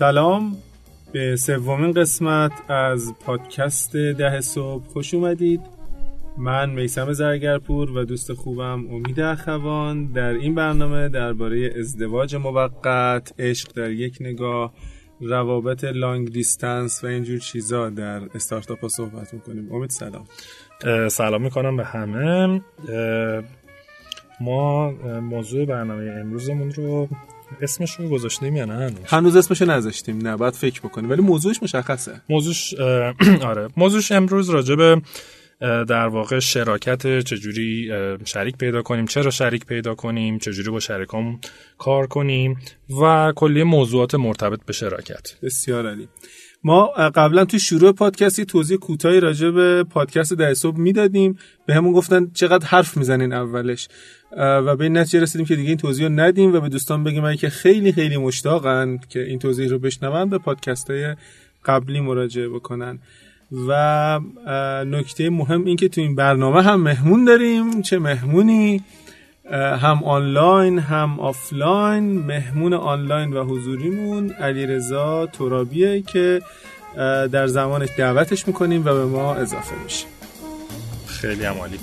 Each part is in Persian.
سلام به سومین قسمت از پادکست ده صبح. خوش اومدید. من میسم زرگرپور و دوست خوبم امید اخوان. در این برنامه درباره ازدواج موقت عشق در یک نگاه روابط لانگ دیستنس و اینجور چیزا در استارتاپ ها صحبت می‌کنیم. امید سلام. سلام می‌کنم به همه. ما موضوع برنامه امروزمون رو اسمش رو گذاشتیم یا نه؟ هنوز. اسمش نذاشتیم. نه باید فکر بکنیم. ولی موضوعش مشخصه. موضوعش آره. موضوعش امروز راجع به در واقع شراکت چجوری شریک پیدا کنیم چرا شریک پیدا کنیم چجوری با شریکام کار کنیم و کلی موضوعات مرتبط به شراکت. بسیار عالی. ما قبلا توی شروع پادکست یه توضیح کوتاهی راجع به پادکست ده صبح می‌دادیم. بهمون گفتن چقدر حرف می‌زنین اولش. و به این نتیجه رسیدیم که دیگه این توضیح رو ندیم و به دوستان بگیم که خیلی خیلی مشتاقن که این توضیح رو بشنون به پادکست های قبلی مراجعه بکنن. و نکته مهم این که تو این برنامه هم مهمون داریم. چه مهمونی؟ هم آنلاین هم آفلاین. مهمون آنلاین و حضوریمون علیرضا ترابیه که در زمانش دعوتش می‌کنیم و به ما اضافه میشه. خیلی عمالی.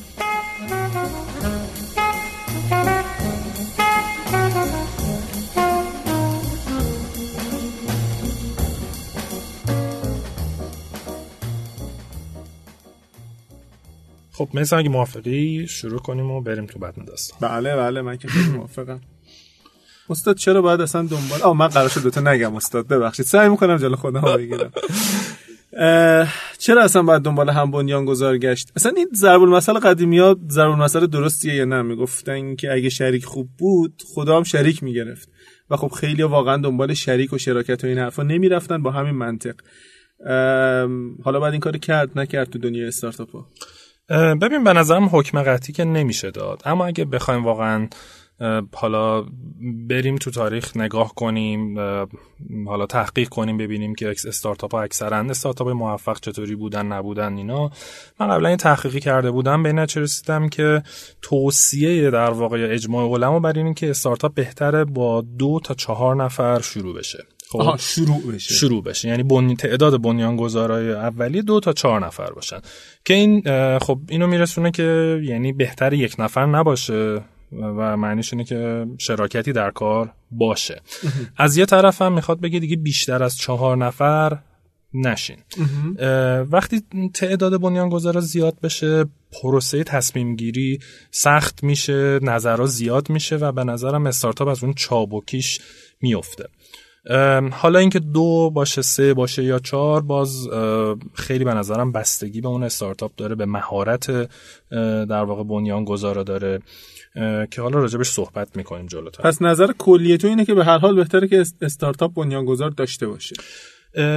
خب مثل اگه موافقی شروع کنیم و بریم تو بدن داستان. بله بله من که خیلی موافقم. استاد چرا باید اصلا دنبال آه من قرار شد دوتا نگم استاد ببخشید. سعی می‌کنم جلو خودم بگیرم. چرا اصلا باید دنبال هم بنیان گذار گشت؟ اصلا این ضرب المثل قدیمی ها ضرب المثل درستیه یا نه؟ می‌گفتن که اگه شریک خوب بود خدا هم شریک می‌گرفت. و خب خیلی واقعا دنبال شریک و شراکت و این حرفا نمی‌رفتن با همین منطق. حالا بعد این کار کرد نکرد تو دنیای استارتاپ ها ببین به نظرم حکم قطعی که نمیشه داد. اما اگه بخوایم واقعا حالا بریم تو تاریخ نگاه کنیم حالا تحقیق کنیم ببینیم که استارتاپ ها اکثرا استارتاپ موفق چطوری بودن نبودن اینا. من قبلا این تحقیقی کرده بودم به نتیجه رسیدم که توصیه در واقع اجماع علما بر اینه که استارتاپ بهتره با دو تا چهار نفر شروع بشه. خب شروع بشه. شروع بشه. یعنی بنی... تعداد بنیانگذارای اولیه دو تا چهار نفر باشن. که این خب اینو میرسونه که یعنی بهتر یک نفر نباشه و معنیش اینه که شراکتی در کار باشه. از یه طرف هم می‌خواد بگه دیگه بیشتر از چهار نفر نشین. وقتی تعداد بنیانگذارا زیاد بشه پروسه تصمیم گیری سخت میشه نظرها زیاد میشه و به نظرم استارتاپ از اون چابکیش میفته حالا اینکه دو باشه سه باشه یا چهار باز خیلی به نظرم بستگی به اون استارتاپ داره به مهارت در واقع بنیان گذارا داره که حالا راجبش صحبت می‌کنیم جلوتر. پس نظر کلیه تو اینه که به هر حال بهتره که استارتاپ بنیانگذار داشته باشه.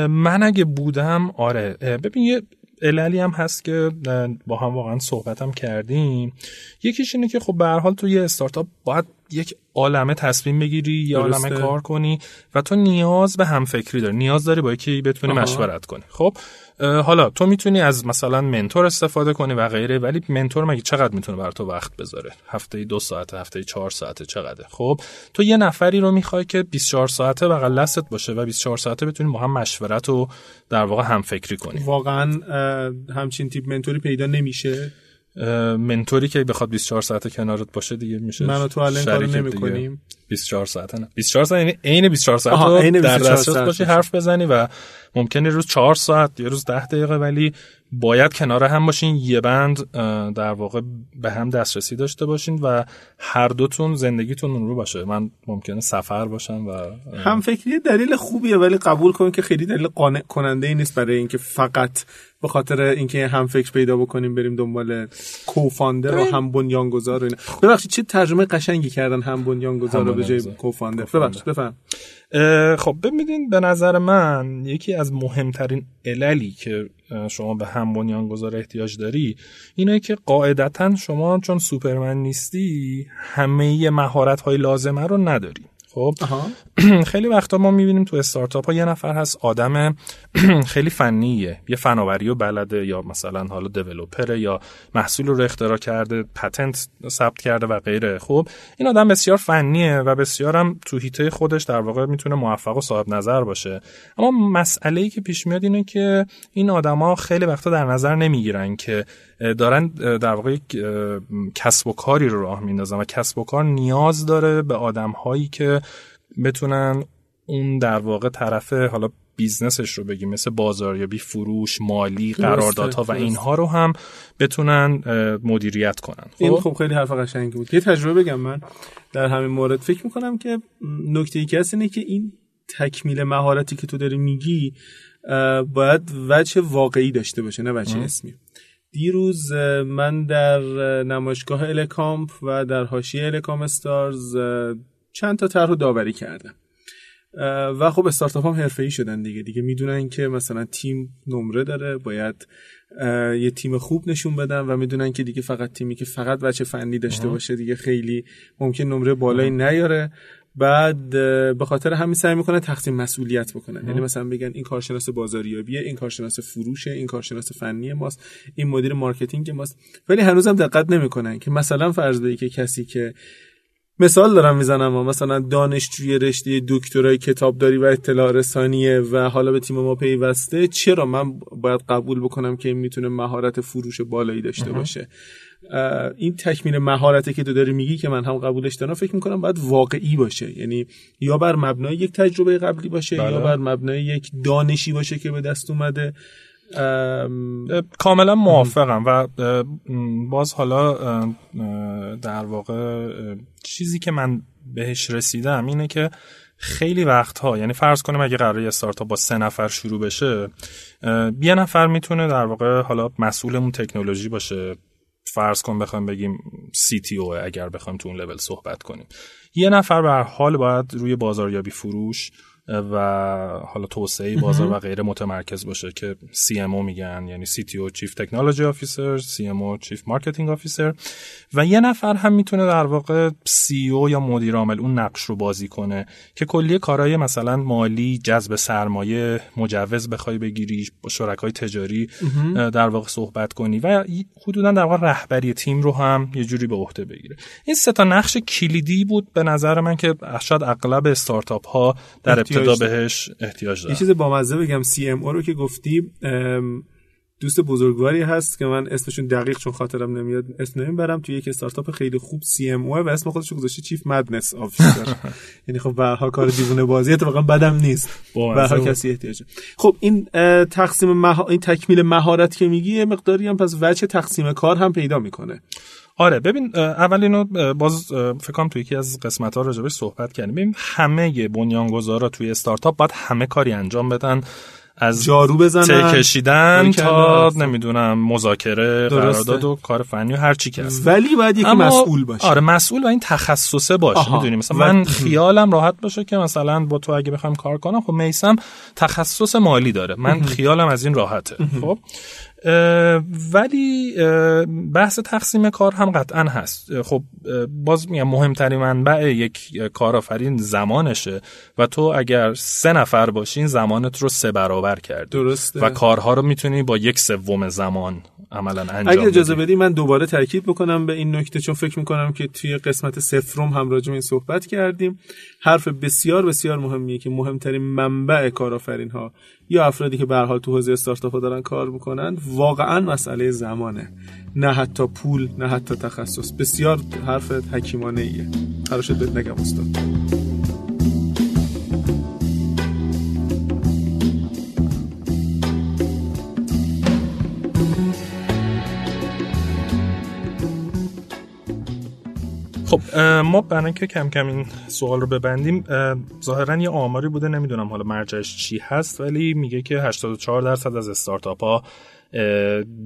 من اگه بودم آره. ببین یه عللی هم هست که با هم واقعا صحبتم کردیم. یکیش اینه که خب به هر حال تو یه استارتاپ باید یک عالمه تصمیم بگیری یا عالمه کار کنی و تو نیاز به همفکری داری. نیاز داری با یکی بتونی مشورت کنی. خب حالا تو می‌تونی از مثلا منتور استفاده کنی و غیره ولی منتور مگه چقدر می‌تونه بر تو وقت بذاره؟ هفته دو ساعته هفته چهار ساعته چقدر خب تو یه نفری رو می‌خوای که 24 ساعته بغل دستت باشه و 24 ساعته بتونی با هم مشورت و در واقع هم فکری کنی. واقعا همچین تیپ منتوری پیدا نمیشه؟ منتوری که بخواد 24 ساعت کنارت باشه دیگه میشه من و تو الان کارو نمی‌کنیم. 24 ساعت نه. 24 ساعت یعنی عین 24 ساعت رو در دسترس باشی حرف بزنی و ممکنه روز 4 ساعت یا روز 10 دقیقه ولی باید کنار هم باشین. یه بند در واقع به هم دسترسی داشته باشین و هر دوتون زندگیتون اون رو باشه. من ممکنه سفر باشم و هم فکری دلیل خوبیه ولی قبول کن که خیلی دلیل قانع کننده ای نیست برای اینکه فقط به خاطر اینکه هم فکر پیدا بکنیم بریم دنبال کوفاندر و هم بنیانگذار اینا. ببخشید چه ترجمه قشنگی کردن هم بنیانگذار رو به جای کوفاندر ببخشید بفهم خب ببینید به نظر من یکی از مهمترین عللی که شما به هم بنیانگذار احتیاج داری اینه که قاعدتا شما چون سوپرمن نیستی همه مهارت های لازمه رو نداری. خب خیلی وقتا ما می‌بینیم تو استارتاپ ها یه نفر هست آدم خیلی فنیه. یه فناوری و بلده یا مثلا حالا دیولپره یا محصول رو اختراع کرده پتنت ثبت کرده و غیره. خب این آدم بسیار فنیه و بسیارم تو هیته خودش در واقع می‌تونه موفق و صاحب نظر باشه. اما مسئله ای که پیش میاد اینه که این آدما خیلی وقتا در نظر نمی‌گیرن که دارن در واقع کسب و کاری رو راه میندازن و کسب و کار نیاز داره به آدم هایی که بتونن اون در واقع طرف حالا business ش رو بگیم مثل بازاریابی فروش مالی قراردادها و اینها رو هم بتونن مدیریت کنن. خب؟ این خب خیلی حرف قشنگی بود. یه تجربه بگم من در همین مورد. فکر می‌کنم که نکته ای که اینه که این تکمیل مهارتی که تو داری میگی باید وجه واقعی داشته باشه نه وجه اسمی. دیروز من در نمایشگاه الکامپ و در حاشیه الکام استارز چند تا طرح داوری کردم. و خب استارتاپ هم حرفه‌ای شدن دیگه. دیگه می‌دونن که مثلا تیم نمره داره باید یه تیم خوب نشون بدن و می‌دونن که دیگه فقط تیمی که فقط بچه فنی داشته باشه دیگه خیلی ممکن نمره بالایی نیاره. بعد به خاطر همین سعی می‌کنن تقسیم مسئولیت بکنن یعنی مثلا بگن این کارشناس بازاریابیه این کارشناس فروشه این کارشناس فنی ماست این مدیر مارکتینگ ماست. ولی هنوزم دقت نمی‌کنن که مثلا فرض که کسی که مثال دارم می‌زنم مثلا دانشجوی رشته دکترای کتابداری و اطلاع رسانیه و حالا به تیم ما پیوسته چرا من باید قبول بکنم که این می‌تونه مهارت فروش بالایی داشته باشه؟ این تکمیل مهارتی که تو داری میگی که من هم قبولش دارم فکر می‌کنم باید واقعی باشه. یعنی یا بر مبنای یک تجربه قبلی باشه یا بله. بر مبنای یک دانشی باشه که به دست اومده. کاملا موافقم و باز حالا در واقع چیزی که من بهش رسیدم اینه که خیلی وقتها یعنی فرض کنیم اگه قرار استارتاپ با سه نفر شروع بشه یه نفر می‌تونه در واقع حالا مسئولمون تکنولوژی باشه. فرض کن بخوایم بگیم CTO اگر بخوایم تو اون لول صحبت کنیم. یه نفر به حال باید روی بازاریابی فروش و حالا توسعه بازار و غیره متمرکز باشه که CMO میگن یعنی CTO Chief Technology Officer CMO Chief Marketing Officer. و یه نفر هم می‌تونه در واقع CEO یا مدیر عامل اون نقش رو بازی کنه که کلیه کارهای مثلا مالی جذب سرمایه مجوز بخوای بگیری با شرکای تجاری در واقع صحبت کنی و حدودا در واقع رهبری تیم رو هم یه جوری به عهده بگیره. این سه تا نقش کلیدی بود به نظر من که شاید اغلب استارتاپ ها در ابتدا بهش احتیاج داره. یه چیز بامزه بگم او رو که گفتی دوست بزرگواری هست که من اسمشون دقیق چون خاطرم نمیاد اسم نمی‌برم. توی یک استارتاپ خیلی خوب سی ام و اسم خودش گذاشته چیف مدنس آفیسر یعنی خب به کار دیوونه بازی اتفاقا بدم نیست. به کسی احتیاجه خب این تقسیم مها... این تکمیل مهارت که میگی یه مقداری هم پس وجه تقسیم کار هم پیدا می‌کنه. آره ببین اول اینو باز فکر کنم توی یکی از قسمت ها راجبش صحبت کردیم. ببین همه بنیانگذارا توی استارتاپ باید همه کاری انجام بدن. از جارو بزنن کشیدن تا نمی‌دونم مذاکره قرارداد و کار فنی و هر چی که هست. ولی باید یکی مسئول باشه. آره مسئول و این تخصصه باشه می‌دونی؟ مثلا من خیالم راحت باشه که مثلا با تو اگه بخوام کار کنم خب میسم تخصص مالی داره. من خیالم از این راحته. خب؟ ولی بحث تقسیم کار هم قطعا هست خب باز میگم مهمترین منبع یک کارآفرین زمانشه و تو اگر سه نفر باشین زمانت رو سه برابر کردی درسته. و کارها رو می‌تونی با یک سوم زمان عملا انجام اگه اجازه بدی. من دوباره تاکید بکنم به این نکته چون فکر می‌کنم که توی قسمت سفرم هم راجع این صحبت کردیم. حرف بسیار بسیار مهمیه که مهمترین منبع کارآفرین ها یا افرادی که به حال تو حوزه استارتاپ دارن کار می‌کنن واقعا مسئله زمانه. نه حتی پول نه حتی تخصص. بسیار حرف حکیمانه ایه قرار نگم استاد. خب ما برای اینکه کم کم این سوال رو ببندیم ظاهرا یه آماری بوده نمی‌دونم حالا مرجعش چی هست ولی میگه که 84 درصد از استارتاپ ها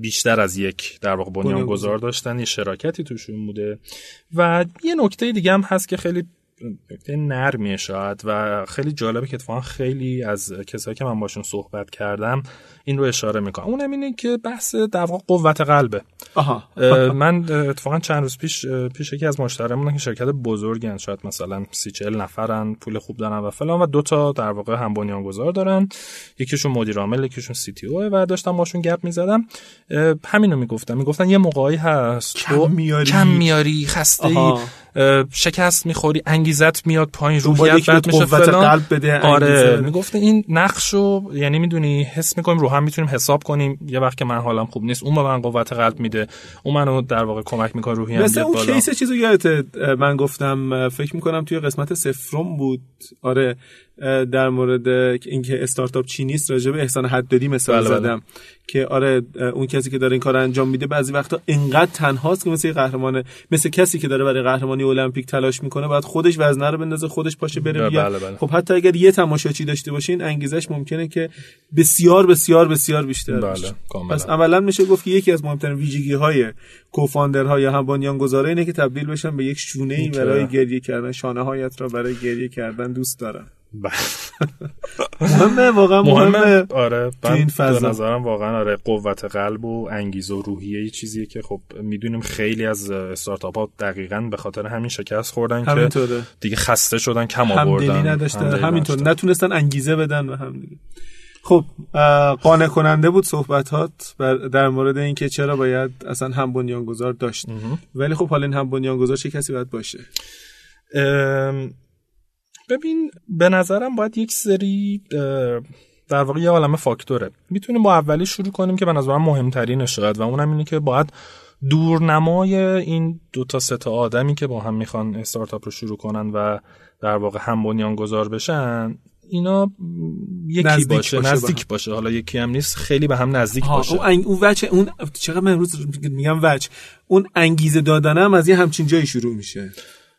بیشتر از یک در واقع بنیان گذار داشتن یه شراکتی توشون بوده. و یه نکته دیگه هم هست که خیلی نکته نرمیه شاید و خیلی جالبه که اتفاقا خیلی از کسایی که من باشون صحبت کردم این رو اشاره می‌کنم اونم اینه که بحث در واقع قوت قلبه. آها. من اتفاقا چند روز پیش پیش یکی از مشتریمون که شرکت بزرگن شاید مثلا سی چل نفرن پول خوب دارن و فلان و دو تا در واقع هم بنیانگذار دارن. یکیشون مدیر عامل یکیشون سی تی او و داشتم باشون گپ می‌زدم. همینو می‌گفتم. می‌گفتن یه موقعی هست. کم میاری. کم میاری خسته ای شکست می‌خوری انگیزت میاد پایین روحیت بد میشه فلان. قلب بده آره. می‌گفته این نقشو یعنی می‌دونی حس می‌کنیم رو هم می‌تونیم حساب کنیم. یه وقت که من حالم خوب نیست اون به من قوت قلب میده. اون منو در واقع کمک می‌کنه روحیم مثل اون بالا. کیس چیزو یادت من گفتم فکر می‌کنم توی قسمت سفرم بود. آره. در مورد اینکه استارتاپ چی نیست راجع به احسان حدادی مثال بله زدم بله. که آره اون کسی که داره این کار انجام میده بعضی وقتا انقدر تنهاست که مثل قهرمان مثل کسی که داره برای قهرمانی المپیک تلاش می‌کنه بعد خودش وزنه رو بندازه خودش پاشه بره بله بله بله. خب حتی اگر یه تماشاچی داشته باشین انگیزش ممکنه که بسیار بسیار بسیار بیشتر بله. باشه پس عملا میشه گفت که یکی از مهمترین ویژگی های کوفاندرها یا هم بنیانگذارا اینه که تبدیل بشن به یک شونه ای برای گریه کردن شانه هایت را برای گریه کردن دوست دارن مهمه واقعا مهمه. آره این فضا. نظرم واقعا آره قوت قلب و انگیزه و روحیه ای چیزیه که خب می‌دونیم خیلی از استارتاپ ها دقیقا به خاطر همین شکست خوردن همینطوره. که دیگه خسته شدن کم آوردن. نداشتن. همینطور. نتونستن انگیزه بدن و هم دیگه. خب قانع کننده بود صحبتات در مورد اینکه چرا باید اصلا هم بنیانگذار داشت. ولی خب حالا این هم بنیانگذار چه کسی باید باشه؟ ببین به نظرم باید یک سری در واقع یه عالم فاکتوره. می‌تونیم با اولی شروع کنیم که به نظرم مهمترین شاید و اونم اینه که باید دورنمای این دو تا سه تا آدمی که با هم می‌خوان استارتاپ رو شروع کنن و در واقع هم بنیان گذار بشن اینا یکی نزدیک باشه, باشه نزدیک باشه. حالا یکی هم نیست خیلی به هم نزدیک باشه. اون اون وجه اون چقدر من امروز میگم وجه اون انگیزه دادنم از یه همچین جایی شروع میشه.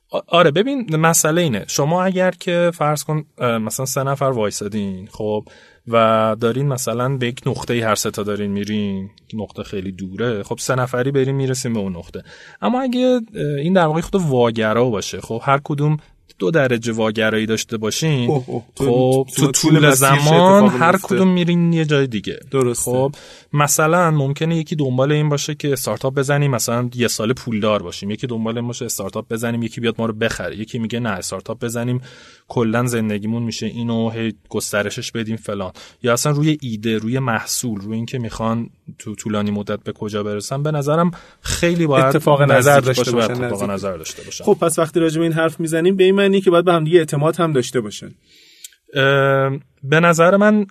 آره ببین مسئله اینه شما اگر که فرض کن مثلا سه نفر وایسادین خب و دارین مثلا به یک نقطه ای هر ستا دارین میرین نقطه خیلی دوره خب سه نفری بریم می‌رسیم به اون نقطه اما اگه این در واقع خود واگرا باشه خب هر کدوم دو درجه واگرایی داشته باشین اوه اوه. خب تو طول زمان هر کدوم میرین یه جای دیگه درسته. خب مثلا ممکنه یکی دنبال این باشه که استارتاپ بزنیم مثلا یه سال پولدار باشیم. یکی دنبال این باشه استارتاپ بزنیم یکی بیاد ما رو بخره. یکی میگه نه استارتاپ بزنیم کلا زندگیمون میشه اینو هی گسترشش بدیم فلان. یا اصلا روی ایده روی محصول روی اینکه می‌خوان تو طولانی مدت به کجا برسن به نظرم خیلی باید اتفاق نظر داشته باشن اتفاق. نظر داشته باشن. خب پس وقتی راجع به این حرف می‌زنیم به این معنی که باید به هم دیگه اعتماد هم داشته باشن. اه، به نظر من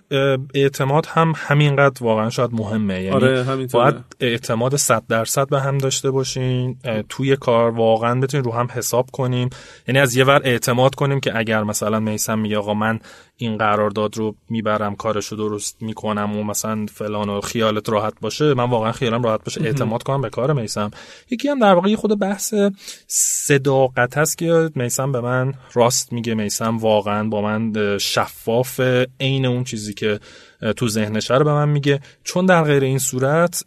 اعتماد هم همینقدر واقعا شاید مهمه. یعنی آره باید اعتماد صد درصد به هم داشته باشین توی کار واقعا بتونین رو هم حساب کنیم یعنی از یه ور اعتماد کنیم که اگر مثلا میسم میگه آقا من این قرارداد رو می‌برم کارشو درست می‌کنم و مثلا فلان و خیالت راحت باشه من واقعا خیالم راحت باشه اعتماد کنم به کار میسم یکی هم در واقع خود بحث صداقت هست که میسم به من راست میگه میسم واقعا با من اه، عین اون چیزی که تو ذهنش رو به من میگه. چون در غیر این صورت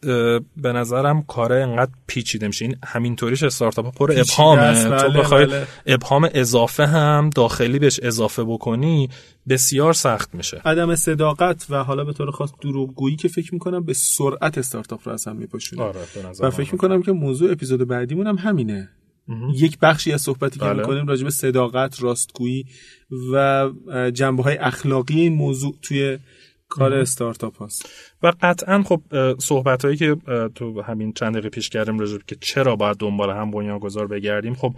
به نظرم کار انقدر پیچیده میشه. این همینطوریش استارتاپ پر ابهامه. تو بله، بخوای بله. ابهام اضافه هم داخلی بهش اضافه بکنی بسیار سخت میشه. عدم صداقت و حالا به طور خاص دروغگویی که فکر می‌کنم به سرعت استارتاپ رو اصلا میپاشونه. آره و فکر می‌کنم که موضوع اپیزود بعدیمون هم همینه. یک بخشی از صحبتی که بله. می‌کنیم راجع به صداقت راستگویی و جنبه های اخلاقی این موضوع توی کار استارتاپ هست و قطعا خب صحبت هایی که تو همین چند دقیقه پیش کردیم راجع که چرا باید دنبال هم بنیانگذار بگردیم خب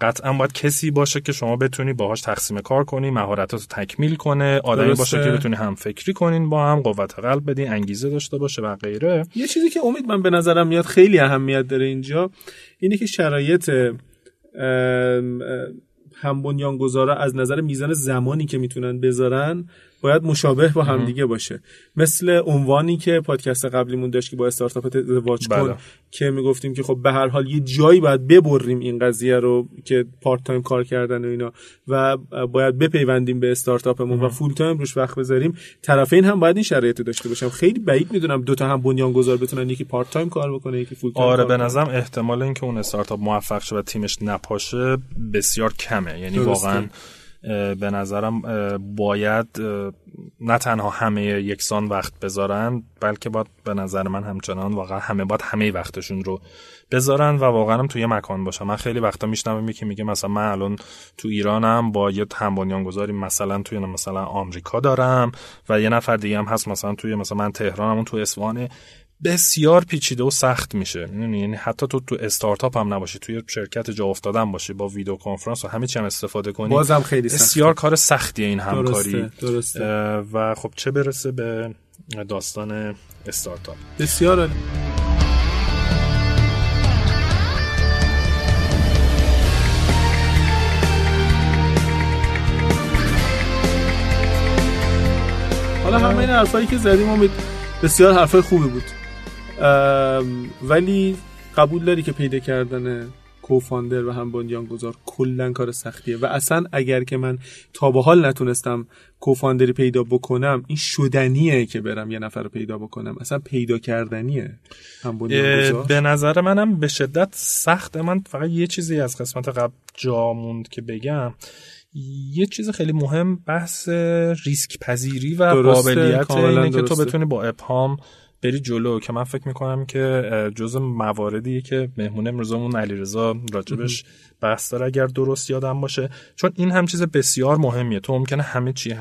قطعا باید کسی باشه که شما بتونی باهاش تقسیم کار کنی مهارتات رو تکمیل کنه آدمی. باشه که بتونی هم فکری کنین با هم قوت قلب بدین انگیزه داشته باشه و غیره یه چیزی که امید من به نظرم میاد خیلی اهمیت داره اینجا اینه که شرایط هم بنیانگذارا از نظر میزان زمانی که می‌تونن بذارن باید مشابه با همدیگه باشه. مثل عنوانی که پادکست قبلیمون داشت که با استارتاپ ازدواج کن بله. که می‌گفتیم که خب به هر حال یه جایی باید ببریم این قضیه رو که part time کار کردن و اینا و باید بپیوندیم به استارتاپمون و full time روش وقت بذاریم. طرفین هم باید این شرایط داشته باشم. خیلی بعید می‌دونم دوتا هم بنیانگذار بتونن یکی part time کار بکنه یکی full time آره به نظرم احتمال اینکه اون استارتاپ موفق شه و تیمش نپاشه بسیار کمه. یعنی واقعا به نظرم باید نه تنها همه یکسان وقت بذارن بلکه باید به نظر من همچنان واقعا همه باید همه وقتشون رو بذارن و واقعا هم توی مکان باشن من خیلی وقتا میشنوم یکی میگه مثلا من الان تو ایرانم با یه هم گذاری مثلا توی مثلا آمریکا دارم و یه نفر دیگه هم هست مثلا توی مثلا من تهرانم تو اصفهان بسیار پیچیده و سخت میشه. یعنی حتی تو تو استارتاپ هم نباشی توی شرکت جا افتادن باشی با ویدیو کنفرانس و همه چی هم استفاده کنی. بازم خیلی بسیار کار سختیه این همکاری. درسته. درسته. و خب چه برسه به داستان استارتاپ. بسیار حرفایی که زدیم امید بسیار حرفای خوبی بود. ولی قبول داری که پیدا کردن کوفاندر و هم بنیانگذار کلا کار سختیه. و اصلا اگر که من تا به حال نتونستم کوفاندری پیدا بکنم این شدنیه که برم یه نفر رو پیدا بکنم. اصلا پیدا کردنیه هم به نظر منم به شدت سخته من فقط یه چیزی از قسمت قبل جا موند که بگم. یه چیز خیلی مهم بحث ریسک پذیری و قابلیت اینه که تو بتونی با ابهام بری جلو که من فکر می‌کنم که جز مواردی که مهمون امروزمون علیرضا راجبش بحث داره اگر درست یادم باشه. چون این هم چیز بسیار مهمیه. تو ممکنه همه چی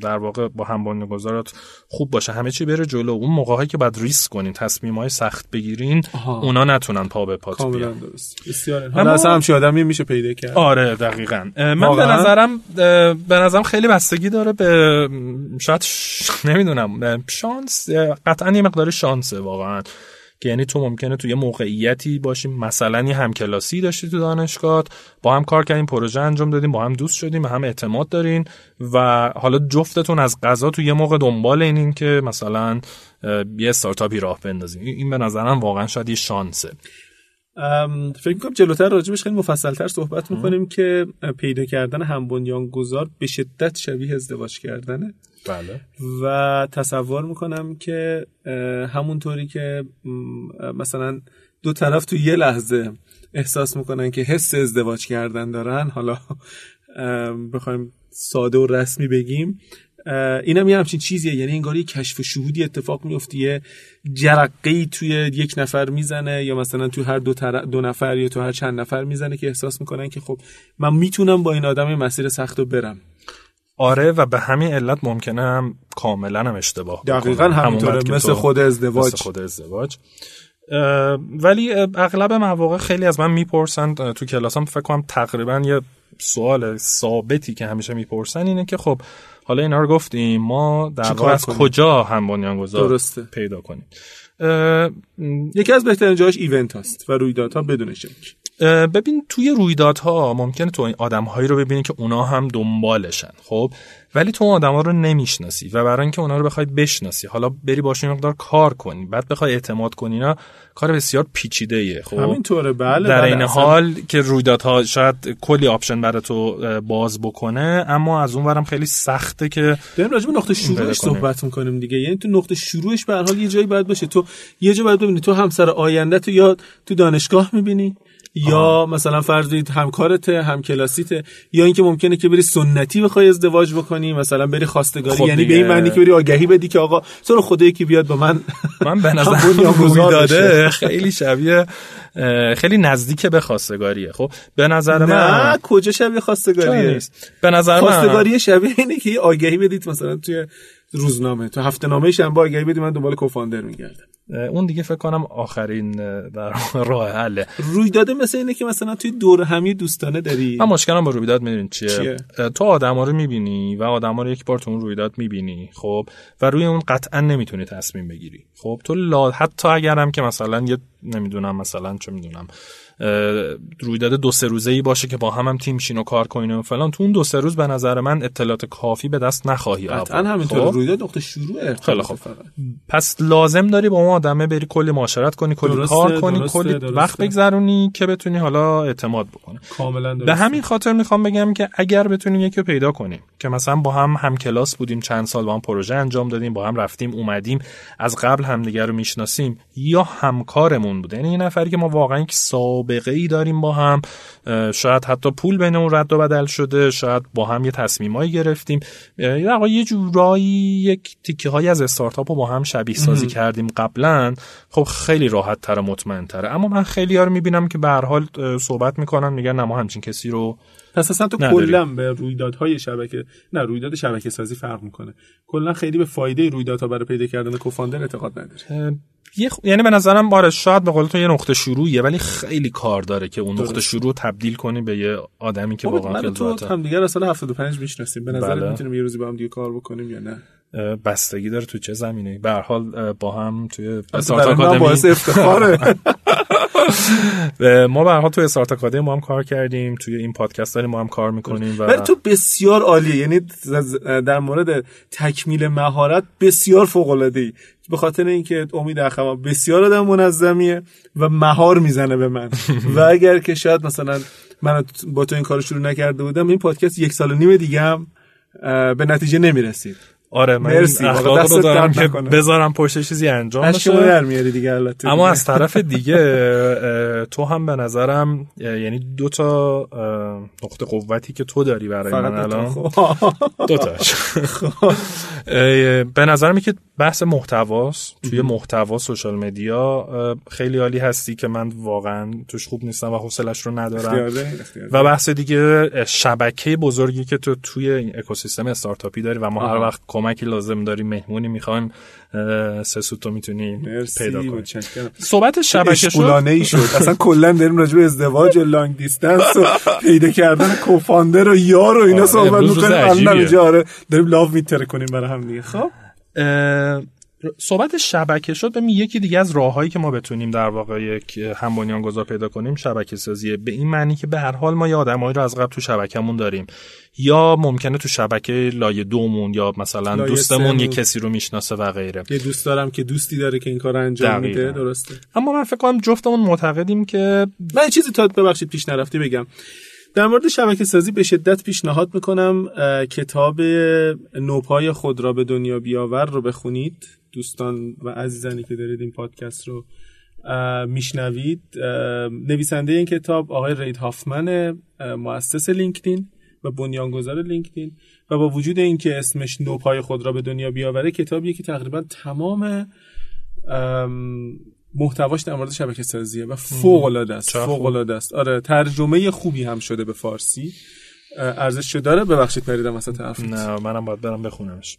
در واقع با هم گذارات خوب باشه. همه چی بره جلو. اون موقعی که بعد ریسک کنین تصمیم های سخت بگیرین اونا نتونن پا به پات بیان. درست. بسیار. حالا اصلا آدمی میشه پیدا کرد. آره دقیقا. من به نظرم به نظرم خیلی بستگی داره به شاید نمی‌دونم شانس قطعا یه مقدار شانسه واقعا. که یعنی تو ممکنه تو یه موقعیتی باشیم. مثلا یه همکلاسی داشتی تو دانشگاه با هم کار کردیم پروژه انجام دادیم با هم دوست شدیم و هم اعتماد دارین و حالا جفتتون از قضا تو یه موقع دنبال اینین که مثلا یه استارتاپی راه بندازیم این به نظرم واقعا شاید یه شانسه. فکر می‌کنم جلوتر راجبش خیلی مفصلتر صحبت می‌کنیم که پیدا کردن هم گذار به شدت شبیه ازدواج کردنه بله. و تصور می‌کنم که همونطوری که مثلا دو طرف تو یه لحظه احساس می‌کنن که حس ازدواج کردن دارن حالا بخوایم ساده و رسمی بگیم اینم یه همچین چیزیه. یعنی انگار یه کشف شهودی اتفاق میفته. یه جرقه توی یک نفر می‌زنه یا مثلا تو هر دو, دو نفر یا تو هر چند نفر می‌زنه که احساس می‌کنن که خب من می‌تونم با این آدم مسیر سخت رو برم. آره و به همین علت ممکنه هم کاملا هم اشتباه دقیقا همینطوره مثل خود ازدواج. مثل خود ازدواج. ولی اغلب مواقع خیلی از من می‌پرسن تو کلاسام فکر کنم تقریبا یه سوال ثابتی که همیشه می‌پرسن اینه که خب حالا اینا رو گفتیم. ما در واقع از کجا هم بنیانگذار درسته. پیدا کنیم؟ یکی از بهترین جاش ایونت هست و رویدادها بدون شک. ببین توی رویدادها ممکنه تو این آدمهایی رو ببینی که اونا هم دنبالشن. خب ولی تو آدما رو نمی‌شناسی و برای اینکه اونا رو بخوای بشناسی. حالا بری باشون مقدار کار کنی. بعد بخوای اعتماد کنی اینا کار بسیار پیچیده ایه خب همینطوره. بله در بله این حال که رویدادها شاید کلی آپشن برای تو باز بکنه اما از اون ورم خیلی سخته که داریم راجع نقطه شروعش صحبت می‌کنیم دیگه. یعنی تو نقطه شروعش به هر حال یه جایی باید باشه. تو یه جا باید ببینی. تو همسر آینده تو یا تو دانشگاه می‌بینی؟ یا مثلا فرض کنید همکارت همکلاسیت یا اینکه ممکنه که بری سنتی بخوای ازدواج بکنی مثلا بری خواستگاری. خب یعنی به این معنی که بری آگهی بدی که آقا تو رو خدا یکی بیاد با من من به نظر داده خیلی شبیه خیلی نزدیک به خواستگاریه. خب به نظر من نه کجا شبیه خواستگاریه؟ به نظر من خواستگاری شبیه اینه که آگهی بدید مثلا توی روزنامه. تو هفته نامه شنبه آگهی بدید من دنبال کوفاندر میگردم. اون دیگه فکر کنم آخرین در راه حله. رویداد مثل اینه که مثلا توی دور همی دوستانه داری؟ من مشکلم با رویداد می‌دونی چیه؟, چیه؟ تو آدما رو می‌بینی و آدما رو یک بار تو اون رویداد می‌بینی خب؟ و روی اون قطعا نمی‌تونی تصمیم بگیری. خب؟ تو لا حتی اگرم که مثلا یه نمی‌دونم مثلا چه می‌دونم رویداد دو سه روزه ای باشه که با هم هم تیم شین و کار کنین و فلان. تو اون دو سه روز به نظر من اطلاعات کافی به دست نخواهی قطعا همینطور خب؟ رویداد نقطه شروع خیلی خوب پس لازم داری با اون آدمه بری کلی معاشرت کنی کلی کار کنی کلی وقت بگذرونی که بتونی حالا اعتماد بکنی. کاملا به همین خاطر می‌خوام بگم که اگر بتونیم یکی رو پیدا کنیم که مثلا با هم هم کلاس بودیم چند سال با هم پروژه انجام دادیم با هم رفتیم اومدیم از قبل همدیگه رو می‌شناسیم یا همکارمون بوده. یعنی این نفری که ما واقعا یک سابقه ای داریم با هم شاید حتی پول بینمون رد و بدل شده شاید با هم یه تصمیمایی گرفتیم. یا یه جورایی یک تیکه های از استارتاپ رو با هم شبیه سازی کردیم قبلا. خب خیلی راحت تر مطمئن تره اما من خیلی ها رو می‌بینم که به هر حال صحبت می‌کنن میگن نه ما همچین کسی رو پس اصلا تو کلا به رویدادهای شبکه نه رویداد شبکه سازی فرق می‌کنه. کلا خیلی به فایده رویدادها برای پیدا کردن کوفاندر اعتقاد نداری. یه یعنی به نظرم باره شاید به قول تو یه نقطه شروعیه ولی خیلی کار داره که اون نقطه شروع تبدیل کنی به یه آدمی که واقعا خیلی تو هم دیگه از سال 75 می‌شناسیم. به نظر بله. می‌تونیم یه روزی با هم دیگه کار بکنیم یا نه؟ بستگی داره تو چه زمینه؟ به هر حال با هم توی استارت آکادمی باعث افتخاره. ما به هر حال توی استارت آکادمی ما هم کار کردیم توی این پادکست داریم ما هم کار می‌کنیم و تو بسیار عالیه. یعنی در مورد تکمیل مهارت بسیار فوق العاده ای به خاطر اینکه امید اخما بسیار آدم منظمیه و مهار می‌زنه به من. و اگر که شاید مثلا من با تو این کار شروع نکرده بودم این پادکست یک سال و نیم دیگه هم به نتیجه نمی‌رسید. آره من مرسی اخلاق رو دارم که بذارم پشت چیزی انجام بشه. در میاری دیگه البته. اما از طرف دیگه تو هم به نظرم یعنی دو تا نقطه قوتی که تو داری برای من الان. دو تاش. به نظرم که بحث محتواست. توی محتوا سوشال مدیا خیلی عالی هستی که من واقعا توش خوب نیستم و حوصلش رو ندارم. و بحث دیگه شبکه بزرگی که تو توی اکوسیستم استارتاپی داری و ما هر وقت کمکی لازم داریم مهمونی می‌خوایم سه سوتو می‌تونی پیدا کنی. صحبت شبکه شد ای شد. اصلا کلا داریم راجع به ازدواج و لانگ دیستنس و پیدا کردن کوفاندر و یار و اینا آره، صحبت می‌کنیم. الان آره داریم لاو میتره کنیم برای هم دیگه. خب؟ صحبت شبکه شد به یکی دیگه از راههایی که ما بتونیم در واقع یک هم گذار پیدا کنیم شبکه سازیه. به این معنی که به هر حال ما یه آدمایی رو از قبل تو شبکهمون داریم. یا ممکنه تو شبکه لایه دومون یا مثلا دوستمون یه کسی رو می‌شناسه و غیره. یه دوست دارم که دوستی داره که این کار انجام میده درسته؟ اما من فکر کنم جفتمون معتقدیم که من چیزی تا ببخشید پیش نرفتی بگم. در مورد شبکه سازی به شدت پیشنهاد می‌کنم کتاب نوپای خود را به دنیا بیاور رو بخونید. دوستان و عزیزانی که دارید این پادکست رو میشنوید. نویسنده این کتاب آقای رید هافمن مؤسس لینکدین و بنیانگذار لینکدین و با وجود اینکه اسمش نوپای خود را به دنیا بیاوره کتابیه که تقریبا تمام محتواش در مورد شبکه سازیه و فوق العاده است فوق العاده است. آره ترجمه خوبی هم شده به فارسی. ارزش داره؟ ببخشید پریدم وسط حرف نه منم باید برم بخونمش.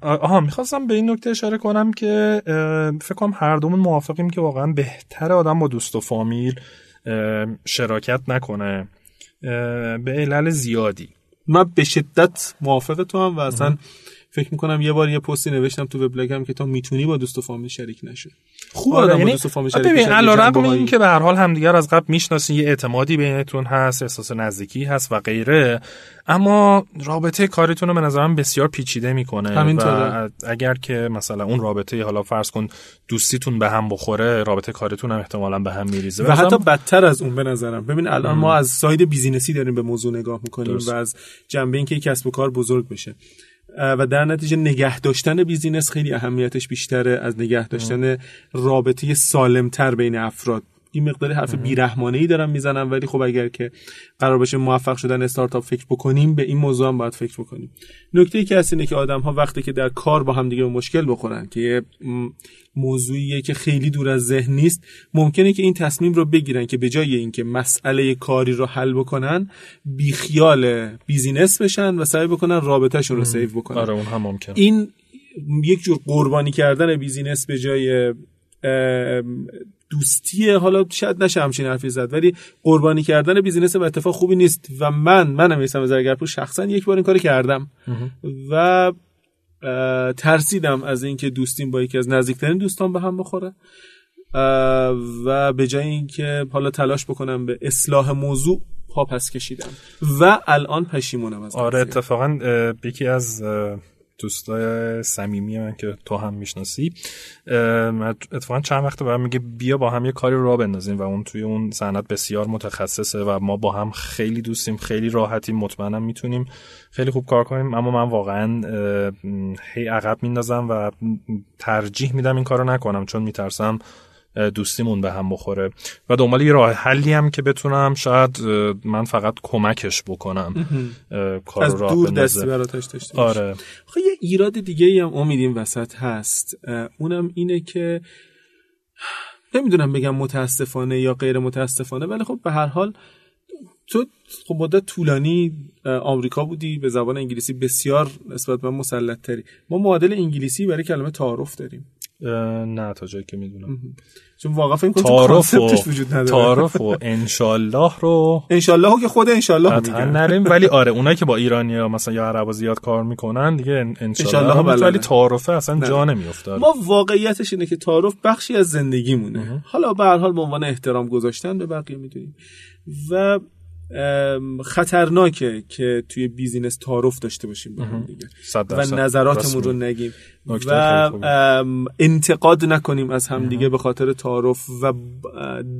آها می‌خواستم به این نکته اشاره کنم که فکر کنم هر دومون موافقیم که واقعا بهتر آدم با دوست و فامیل شراکت نکنه. به علل زیادی. من به شدت موافق تو هم و اصلا فکر می‌کنم یه بار یه پستی نوشتم تو وبلاگم که تا می‌تونی با دوست و فامیل شریک نشه خوب آره یعنی دوست و فامیل شریک ببین علیرغم این که به هر حال همدیگر از قبل می‌شناسین یه اعتمادی بینتون هست احساس نزدیکی هست و غیره اما رابطه کاریتون رو به نظرم بسیار پیچیده می‌کنه و اگر که مثلا اون رابطه حالا فرض کن دوستیتون به هم بخوره رابطه کاریتون هم احتمالا به هم میریزه. و حتی بدتر از اون به نظرم. ببین الان ما از side business ی داریم به موضوع نگاه می‌کنیم و از جنبه اینکه کسب و کار بزرگ بشه. و در نتیجه نگه داشتن business خیلی اهمیتش بیشتره از نگه داشتن رابطه سالمتر بین افراد. این مقداری حرف بیرحمانه ای دارم می‌زنم ولی خب اگر که قرار باشه موفق شدن استارتاپ فکر بکنیم به این موضوع هم باید فکر بکنیم. نکته ای که هست اینه که آدم ها وقتی که در کار با هم دیگه مشکل بخورن که یه موضوعیه که خیلی دور از ذهن نیست ممکنه که این تصمیم رو بگیرن که به جای اینکه مسئله کاری رو حل بکنن بیخیال business بشن و سعی بکنن رابطهشون رو save بکنن. آره اون هم ممکن. این یک جور قربانی کردن business به جای دوستیه. حالا شاید نشه همچین حرفی زد ولی قربانی کردن business به اتفاق خوبی نیست و من منم میسم زرگرپور شخصا یک بار این کاری کردم. و ترسیدم از اینکه دوستیم با یکی از نزدیکترین دوستان به هم بخوره. و به جای اینکه حالا تلاش بکنم به اصلاح موضوع پا پس کشیدم. و الان پشیمونم از آره اتفاقا یکی از دوستای صمیمی من که تو هم می‌شناسی اتفاقا چند وقت برام میگه بیا با هم یه کاری را بندازیم و اون توی اون صنعت بسیار متخصصه و ما با هم خیلی دوستیم خیلی راحتیم مطمئنم می‌تونیم خیلی خوب کار کنیم. اما من واقعا هی عقب میندازم و ترجیح میدم این کارو نکنم چون میترسم دوستیمون به هم بخوره. و دنبال یه راه حلی هم که بتونم شاید من فقط کمکش بکنم. کار از دور دستی براتش داشته آره. خب یه ایراد دیگه ای هم امیدیم وسط هست. اونم اینه که نمی‌دونم بگم متاسفانه یا غیر متاسفانه ولی خب به هر حال تو خب مدت طولانی آمریکا بودی به زبان انگلیسی بسیار نسبت به مسلط تری. ما معادل انگلیسی برای کلمه تعارف داریم. نه تا جایی که می‌دونم. چون واقعا فکر کنم تعارف و وجود نداره. تعارف و انشالله رو انشالله که خود انشالله میگن نریم. ولی آره اونایی که با ایرانی ها مثلا یا عربا زیاد کار می‌کنن دیگه انشالله بله. ولی تعارفه اصلا جا نمیافته ما واقعیتش اینه که تعارف بخشی از زندگیمونه. حالا به هر حال به عنوان احترام گذاشتن به بقیه می‌دونیم. و خطرناکه که توی بیزینس تعارف داشته باشیم با هم دیگه. و نظراتمون رو نگیم. و انتقاد نکنیم از هم دیگه به خاطر تعارف و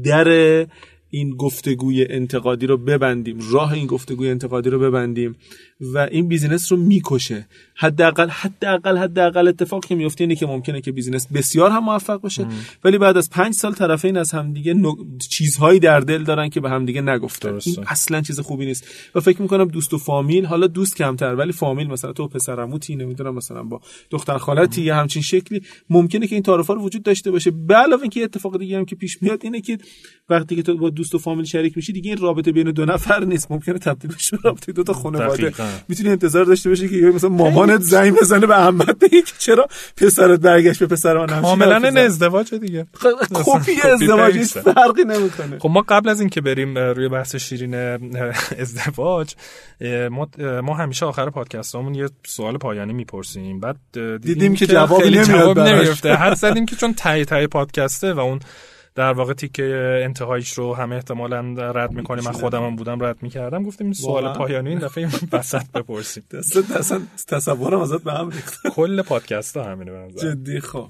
در این گفتگوی انتقادی رو ببندیم راه این گفتگوی انتقادی رو ببندیم و این business رو می‌کشه. حداقل حداقل حداقل اتفاق که میفته اینه که ممکنه که business بسیار هم موفق باشه ولی بعد از پنج سال طرفین از همدیگه نگ... چیزهایی در دل دارن که به همدیگه نگفتن. این اصلا چیز خوبی نیست. و فکر می‌کنم دوست و فامیل حالا دوست کمتر ولی فامیل مثلا تو پسرعموتین نمی‌دونم مثلا با دختر خالتی یا همچین شکلی ممکنه که این تعارف رو وجود داشته باشه. به علاوه اینکه اتفاق دیگه هم که پیش میاد اینه که وقتی که تو با دوست و فامیل شریک میشی دیگه این رابطه بین دو نفر نیست. ممکنه تبدیل بشه رابطه دو تا خانواده. می‌تونی انتظار داشته باشی که مثلا مامانت زنگ بزنه به احمد بگه که چرا پسرت برگشت به پسر من کاملا ازدواج دیگه. کپی ازدواج فرقی نمی‌کنه. خب ما قبل از اینکه بریم روی بحث شیرین ازدواج ما ما همیشه آخر پادکستمون یه سوال پایانی می‌پرسیم. بعد دیدیم, که جوابی نمیاد حد زدیم که چون تای تای پادکسته و اون در واقع تیکه انتهایش رو همه احتمالا رد می‌کنیم. من خودم هم بودم رد می‌کردم. گفتیم این سوال پایانی این دفعه وسط بپرسیم. اصلا تصورم ازت به هم ریخت. کل پادکست ها همینه جدی خب.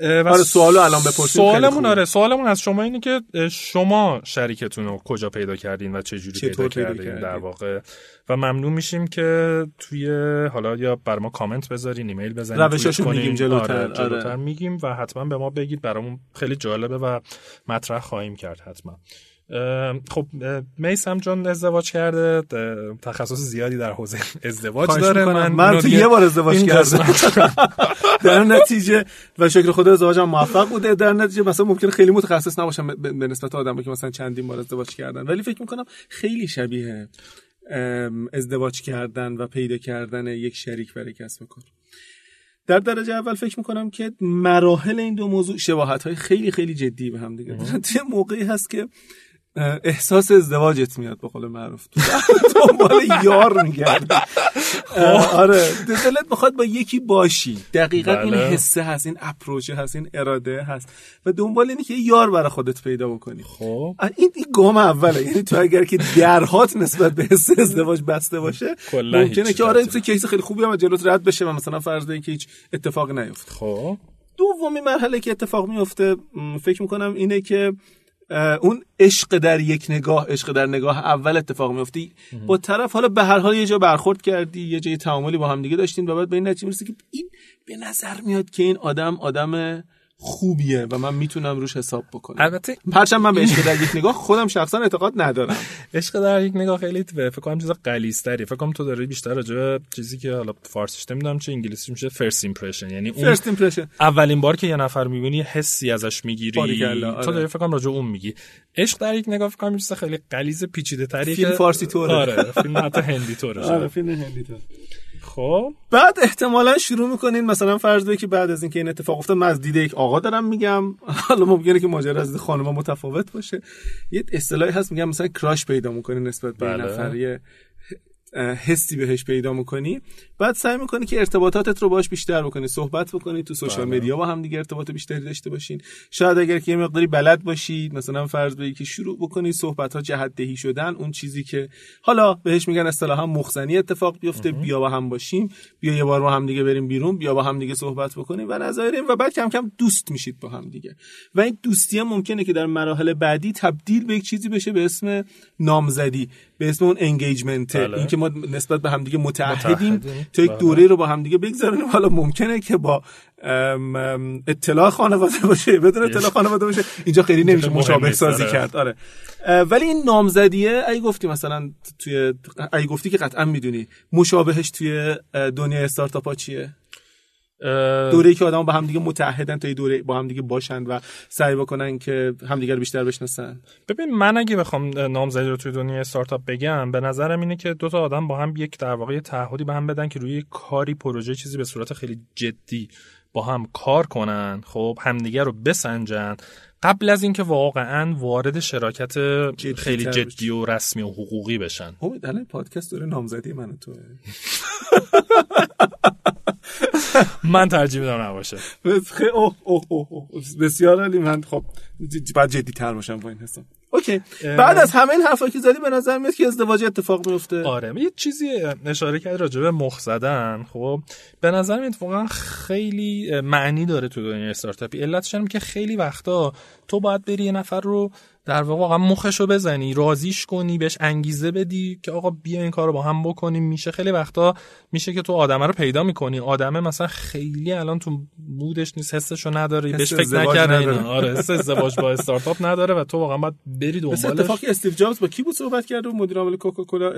آره سوالو الان بپرسیم سوالمون آره سوالمون از شما اینه که شما شریکتون رو کجا پیدا کردین و چه جوری پیدا, کردین در واقع؟ و ممنون میشیم که توی حالا یا بر ما کامنت بذارین ایمیل بزنین روشاشو میگیم جلوتر. آره جلوتر آره. میگیم و حتما به ما بگید. برامون خیلی جالبه و مطرح خواهیم کرد حتما. خب میسم جان ازدواج کرده تخصص زیادی در حوزه ازدواج داره. من, من تو یه بار ازدواج کردم. در نتیجه و شکل خود ازدواجم موفق بوده. در نتیجه مثلا ممکنه خیلی متخصص نباشم به نسبت آدمی که مثلا چندین بار ازدواج کردن. ولی فکر می‌کنم خیلی شبیه ازدواج کردن و پیدا کردن یک شریک برای کسب کار. در درجه اول فکر می‌کنم که مراحل این دو موضوع شباهت های خیلی خیلی جدی به هم دیگه دارن. موقعی هست که احساس ازدواجت میاد به قول معروف. دنبال یار میگردی. خب. آره. دلت می‌خواد با یکی باشی. دقیقا این بله. حسه هست این اپروچه هست این اراده هست. و دنبال اینه که یار برای خودت پیدا بکنی. خب. این این گام اوله. یعنی تو اگر که درهات نسبت به حس ازدواج بسته باشه ممکنه که آره تو کیس خیلی خوبی هم جلوت رد بشه و مثلا فرض که هیچ اتفاقی نیفته. خب. دومی مرحله که اتفاق میفته فکر می‌کنم اینه که اون عشق در یک نگاه عشق در نگاه اول اتفاق میفته با طرف حالا به هر حال یه جا برخورد کردی یه جای تعاملی با هم دیگه داشتین و بعد به این نتیجه می‌رسی که این به نظر میاد که این آدم آدم خوبیه و من می‌تونم روش حساب بکنم. البته هرچند من به عشق در یک نگاه خودم شخصا اعتقاد ندارم. عشق در یک نگاه خیلی فکر کنم چیز غلیظتری. فکر کنم تو داری بیشتر راجع چیزی که حالا فارسیش نمی‌دونم چه انگلیسی میشه first impression یعنی اون impression. اولین بار که یه نفر می‌بینی حسی ازش می‌گیری. آره. تو داری فکر کنم راجع اون میگی. عشق در یک نگاه فکر کنم چیز خیلی غلیظ پیچیده تری فیلم فارسی طوره. آره فیلم حتی هندی طوره آره فیلم هندی طوره. خب. بعد احتمالا شروع می‌کنین مثلا فرض که بعد از اینکه این اتفاق افتاد من از دید یک آقا دارم میگم. حالا ممکنه که ماجرا از خانم متفاوت باشه. یه اصطلاحی هست میگم مثلا کراش پیدا می‌کنین نسبت به بله. نفر. حسی بهش پیدا می‌کنی. بعد سعی می‌کنی که ارتباطاتت رو باش بیشتر بکنی. صحبت بکنی تو سوشال بله. مدیا با هم دیگه ارتباط بیشتری داشته باشین. شاید اگر که یه مقداری بلد باشید مثلا فرض بگیرید که شروع بکنی صحبت ها جهت دهی شدن اون چیزی که حالا بهش میگن اصطلاحا مخزنی اتفاق بیفته بیا با هم باشیم. بیا یه بار با هم دیگه بریم بیرون بیا با هم دیگه صحبت بکنیم و نظایر و بعد کم کم دوست میشید با هم دیگه. و این دوستی هم ممکنه که در مراحل بعدی تبدیل به یک چیزی بشه به اسم نامزدی به اسم اون انگیجمنت بله. اینکه ما نسبت به همدیگه متعهدیم. تا یک بله. دوره رو با همدیگه بگذرونیم حالا ممکنه که با اطلاع خانواده باشه بدون اطلاع خانواده باشه اینجا خیلی نمیشه مشابه سازی آره. کرد آره ولی این نامزدیه ای گفتی مثلا توی ای گفتی که قطعا می‌دونی مشابهش توی دنیای استارتاپ ها چیه اه، دوره‌ای که آدم با همدیگه متحدن تا یه دوره با همدیگه باشن و سعی بکنن که همدیگه رو بیشتر بشناسن. ببین من اگه بخوام نامزدی رو توی دنیای استارتاپ بگم به نظرم اینه که دو تا آدم با هم یک در واقع تعهدی به هم بدن که روی کاری پروژه چیزی به صورت خیلی جدی با هم کار کنن خب همدیگه رو بسنجن. قبل از اینکه واقعا وارد شراکت خیلی تر جدی و رسمی و حقوقی بشن. امید الان پادکست داره نامزدی من و توه. من ترجیح میدم نباشه. اوه اوه اوه. بسیار عالی. من خب باید جدی تر باشم با این حساب. اوکی. بعد از همه این حرفا که زدی به نظر میاد که ازدواج اتفاق میفته. آره یه چیزی اشاره کرد راجع به مخ زدن. خب به نظر میاد واقعا خیلی معنی داره تو دنیای استارتاپی. علتش اینه که خیلی وقتا تو باید بری یه نفر رو در واقع مخش رو بزنی رازیش کنی بهش انگیزه بدی که آقا بیا این کار رو با هم بکنیم. میشه خیلی وقتا میشه که تو آدمه رو پیدا می‌کنی. آدمه مثلا خیلی الان تو مودش نیست حسش رو نداره حس بهش فکر نکرده نداره. اینا. آره. حس ازدواج با استارتاپ نداره و تو واقعا باید بری مثل دنبالش اتفاقی استیو جابز با کی بود صحبت کرد و مدیر عامل کوکاکولا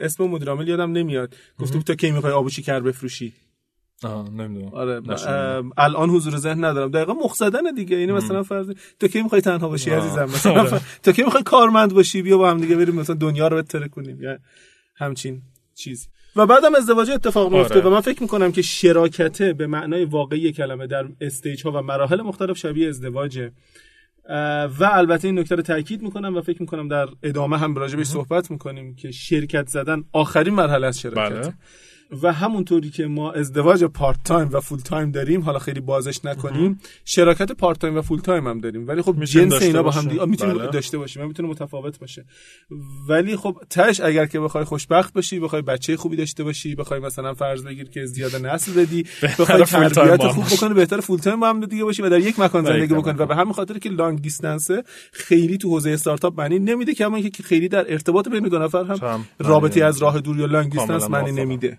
اسم مدیر عامل یادم نمیاد. گفته بود تا کی می‌خوای آبو شکر بفروشی. آه نمی‌دونم. آره الان حضور ذهن ندارم. دقیقا مخ زدن دیگه یعنی مثلا فرض تو کی می‌خوای تنها باشی آه. عزیزم؟ مثلا آره. تو کی می‌خوای کارمند باشی؟ بیا با هم دیگه بریم مثلا دنیا رو بهتر کنیم. یا همچین چیز و بعدم ازدواج اتفاق میفته آره. و من فکر می‌کنم که شراکته به معنای واقعی کلمه در استیج ها و مراحل مختلف شبیه ازدواجه. و البته این نکته رو تاکید می‌کنم و فکر می‌کنم در ادامه هم راجبش صحبت می‌کنیم که شرکت زدن آخرین مرحله از شراکت بله. و همونطوری که ما ازدواج part time و full time داریم حالا خیلی بازش نکنیم شراکت part time و full time هم داریم ولی خب جنس اینا با هم. دیگه می‌تونه بله. داشته باشیم می‌تونه متفاوت باشه ولی خب تش اگر که بخوای خوشبخت باشی بخوای بچه خوبی داشته باشی بخوای مثلا فرض بگیر که زیاد نسل بدی بخوای تربیت خوب. بکنی بهتر full time با هم دیگه باشی و در یک مکان زندگی. بکنی و به همین خاطر که long distance ه خیلی تو حوزه استارتاپ معنی نمیده که اینکه خیلی در ارتباط بین دو نفر هم رابطه از. راه دور یا لانگ دیستنس معنی. نمیده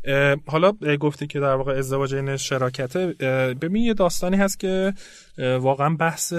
حالا گفتی که در واقع ازدواج این شراکته. ببین یه داستانی هست که واقعا بحث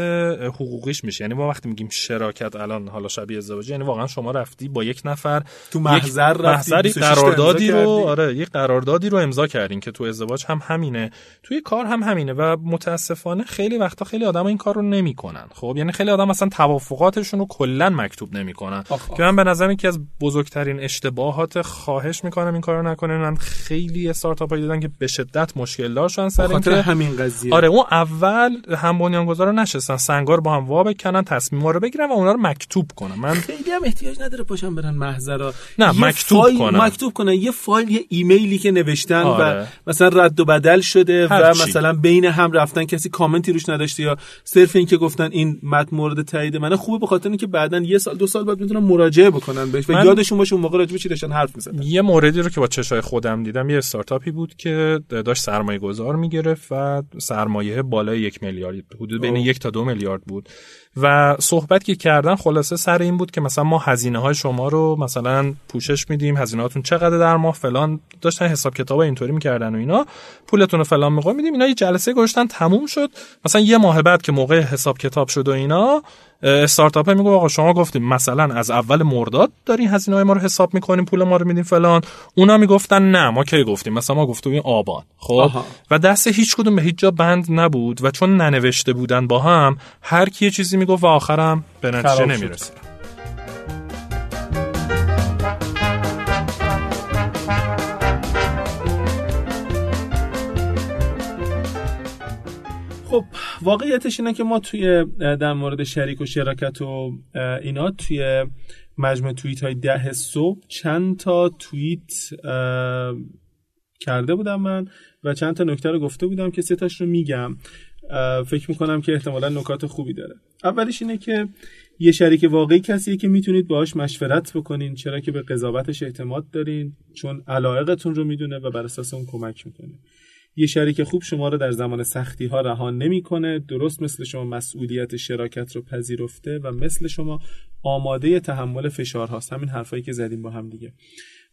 حقوقیش میشه. یعنی ما وقتی میگیم شراکت الان حالا شبیه ازدواج یعنی واقعا شما رفتی با یک نفر تو یک محضر رفتی محضری 26 تا قراردادی رو. آره یک قراردادی رو امضا کردین که تو ازدواج هم همینه. توی کار هم همینه و متاسفانه خیلی وقتا خیلی آدم این کار رو نمی‌کنن. خب یعنی خیلی آدم مثلا توافقاتشون رو کلا مکتوب نمی‌کنن. که من به نظرم یکی از بزرگترین اشتباهات خواهش می‌کنم این کارو نکنین. من خیلی استارتاپ هایی دیدن که به شدت مشکل دار شدن سر خاطر اینکه همین قضیه آره اون اول هم بنیانگذار نشستن سنگار با هم وا بکنن تصمیما رو بگیرن و اونا رو مکتوب کنن من خیلی هم احتیاج نداره پاشن برن محضرا نه، مکتوب فایل کنن. مکتوب کنن یه فایل یه ایمیلی که نوشتن و آره. مثلا رد و بدل شده و چی. مثلا بین هم رفتن کسی کامنتی روش نداشته یا صرف این که گفتن این متن مورد تایید منه خوبه به خاطر اینکه بعدا یه سال دو سال بعد می‌تونن مراجعه بکنن بهش و من- یادشون باشه اون موقع راجع به چی داشتن حرف می‌زدن یه موردی رو که با چشای خودم دیدم یه استارتاپی بود که داشت سرمایه گذار می‌گرفت و سرمایه بالای یک میلیارد حدود بین. یک تا دو میلیارد بود. و صحبت که کردن خلاصه سر این بود که مثلا ما هزینه های شما رو مثلا پوشش میدیم هزینه هاتون چقدر در ماه فلان. داشتن حساب کتاب اینطوری می‌کردن و اینا. پولتون رو فلان میقوم میدیم اینا یه جلسه گذاشتن تموم شد. مثلا یه ماه بعد که موقع حساب کتاب شد و اینا استارتاپ میگه آقا شما گفتیم مثلا از اول مرداد دارین هزینه های ما رو حساب می‌کنیم پول ما رو میدیم فلان اونا می‌گفتن نه ما کی گفتیم مثلا ما گفتیم آبان خب آها. و دست هیچ کدوم به هیچ جا بند نبود و چون ننوشته بودن با هم هر کی یه چیزی می‌گفت و آخرم به نتیجه. نمی‌رسید خب واقعیتش اینه که ما توی در مورد شریک و شراکت و اینا توی مجموع توییت های ده صبح چند تا توییت کرده بودم من و چند تا نکته رو گفته بودم که سه تاش رو میگم. فکر می‌کنم که احتمالا نکات خوبی داره. اولیش اینه که یه شریک واقعی کسیه که می‌تونید باهاش مشورت بکنین چرا که به قضاوتش اعتماد دارین چون علایقتون رو می‌دونه و بر اساس اون کمک می‌کنه. یه شریک خوب شما رو در زمان سختی ها رها نمی‌کنه. درست مثل شما مسئولیت شراکت رو پذیرفته و مثل شما آماده تحمل فشارهاست. همین حرفایی که زدیم با هم دیگه.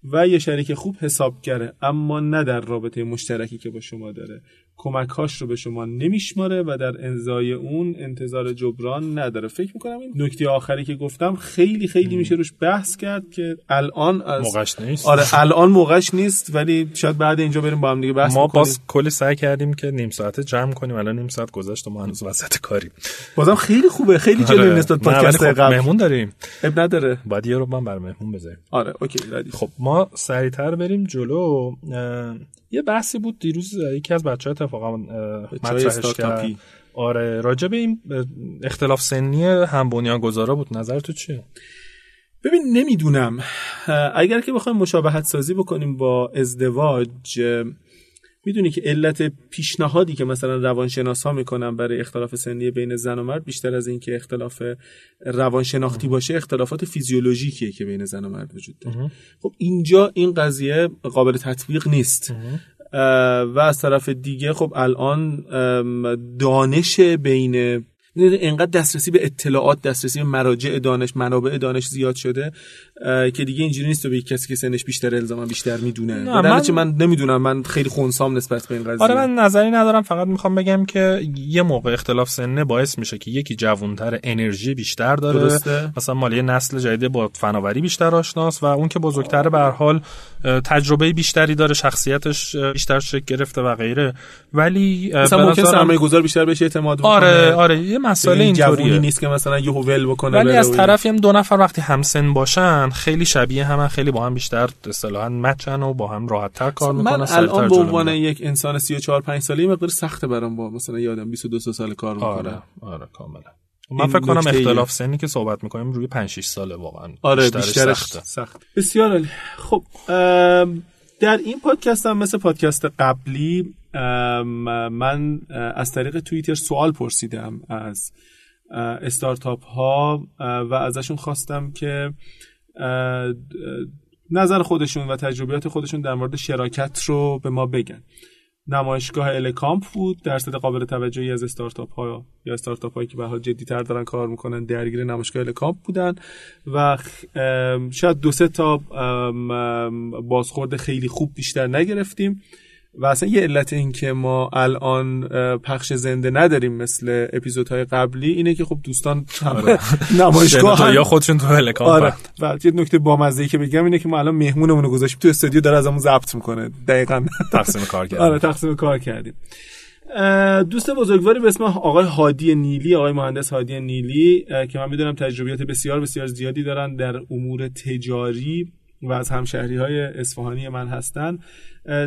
و یه شریک خوب حسابگره اما نه در رابطه مشترکی که با شما داره. کمکهاش رو به شما نمیشماره و در انزای اون انتظار جبران نداره. فکر می‌کنم این نکته آخری که گفتم خیلی خیلی میشه روش بحث کرد که الان از موقعش نیست. آره الان موقعش نیست ولی شاید بعد اینجا بریم با هم دیگه بحث ما بکنیم باز کلی سعی کردیم که نیم ساعته جمع کنیم الان نیم ساعت گذشت و ما هنوز وسط کاریم. بازم خیلی خوبه خیلی جلوی آره. نسبت پادکست خب قبل. مهمون داریم. اب نداره. باید یه رو من بر مهمون بذاریم. آره اوکی ردیف. خب ما سریعتر بریم جلو. اه، یه بحثی بود دیروز یکی از بچه ها اتفاقا مطرحش کرد. آره راجع به این اختلاف سنی هم بنیانگذارا بود. نظر تو چیه؟ ببین نمی‌دونم. اگر که بخوایم مشابهت سازی بکنیم با ازدواج می‌دونی که علت پیشنهادی که مثلا روانشناس ها می‌کنن برای اختلاف سنی بین زن و مرد بیشتر از اینکه اختلاف روانشناختی باشه اختلافات فیزیولوژیکیه که بین زن و مرد وجود داره. خب اینجا این قضیه قابل تطبیق نیست. و از طرف دیگه خب الان دانش بین انقدر دسترسی به اطلاعات دسترسی به مراجع دانش منابع دانش زیاد شده که دیگه اینجوری نیست تو به کسی که سنش بیشتر الزاما بیشتر می‌دونه. در من- من نمی‌دونم من خیلی خونسام نسبت به این قضیه. آره من نظری ندارم فقط می‌خوام بگم که یه موقع اختلاف سنه باعث میشه که یکی جوانتر انرژی بیشتر داره. درسته. مثلا مال یه نسل جدید با فناوری بیشتر آشناس و اون که بزرگتر به هر حال تجربه بیشتری داره شخصیتش بیشتر شکل گرفته و غیره. ولی مثلا ممکن نظرم- سرمایه گذار بیشتر بهش اعتماد بکنه. آره آره مسئله این اینطوریه نیست که مثلا یهو ول بکنه ولی از طرفی هم دو نفر وقتی همسن باشن خیلی شبیه هم خیلی با هم بیشتر اصطلاحا مچن و با هم راحت تر کار می‌کنن من الان به عنوان یک انسان 34 5 ساله مقدار سخته برام با مثلا یه آدم 22 سال کار می‌کنه. آره آره کاملا من این فکر کنم. اختلاف سنی که صحبت می‌کنیم روی 5 6 ساله واقعا آره بیشترش سخته. سخت. بسیار عالی. خب در این پادکست هم مثل پادکست قبلی من از طریق توییتر سوال پرسیدم از استارتاپ ها و ازشون خواستم که نظر خودشون و تجربیات خودشون در مورد شراکت رو به ما بگن. نمایشگاه الکامپ بود درصد قابل توجهی از استارتاپ ها یا استارتاپ هایی که به حال جدی تر دارن کار می‌کنن درگیر نمایشگاه الکامپ بودن و شاید دو سه تا بازخورد خیلی خوب بیشتر نگرفتیم. و اصلا یه علت این که ما الان پخش زنده نداریم مثل اپیزودهای قبلی اینه که خب دوستان آره. نمایشگاه هم- یا خودشون تو آره. و یه نکته بامزه که بگم اینه که ما الان مهمونمون رو گذاشتیم تو استودیو داره ازمون ضبط می‌کنه. دقیقاً. تقسیم کار کردن آره تقسیم کار کردیم. دوست بزرگواری به اسم آقای هادی نیلی آقای مهندس هادی نیلی که من می‌دونم تجربیات بسیار بسیار زیادی دارن در امور تجاری. و از همشهری های اصفهانی من هستن.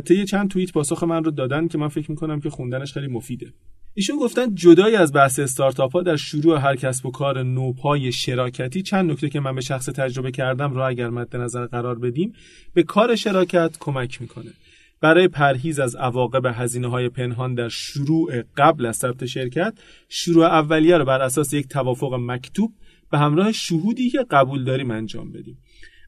طی چند توییت پاسخ من رو دادن که من فکر می‌کنم که خوندنش خیلی مفیده. ایشون گفتن جدای از بحث استارتاپ ها در شروع هر کسب و کار نوپای شراکتی. چند نکته که من به شخص تجربه کردم را اگر مد نظر قرار بدیم به کار شراکت کمک می‌کنه. برای پرهیز از عواقب هزینه های پنهان در شروع قبل از ثبت شرکت شروع اولیه رو بر اساس یک توافق مکتوب به همراه شهودی که قبول داریم انجام بدیم.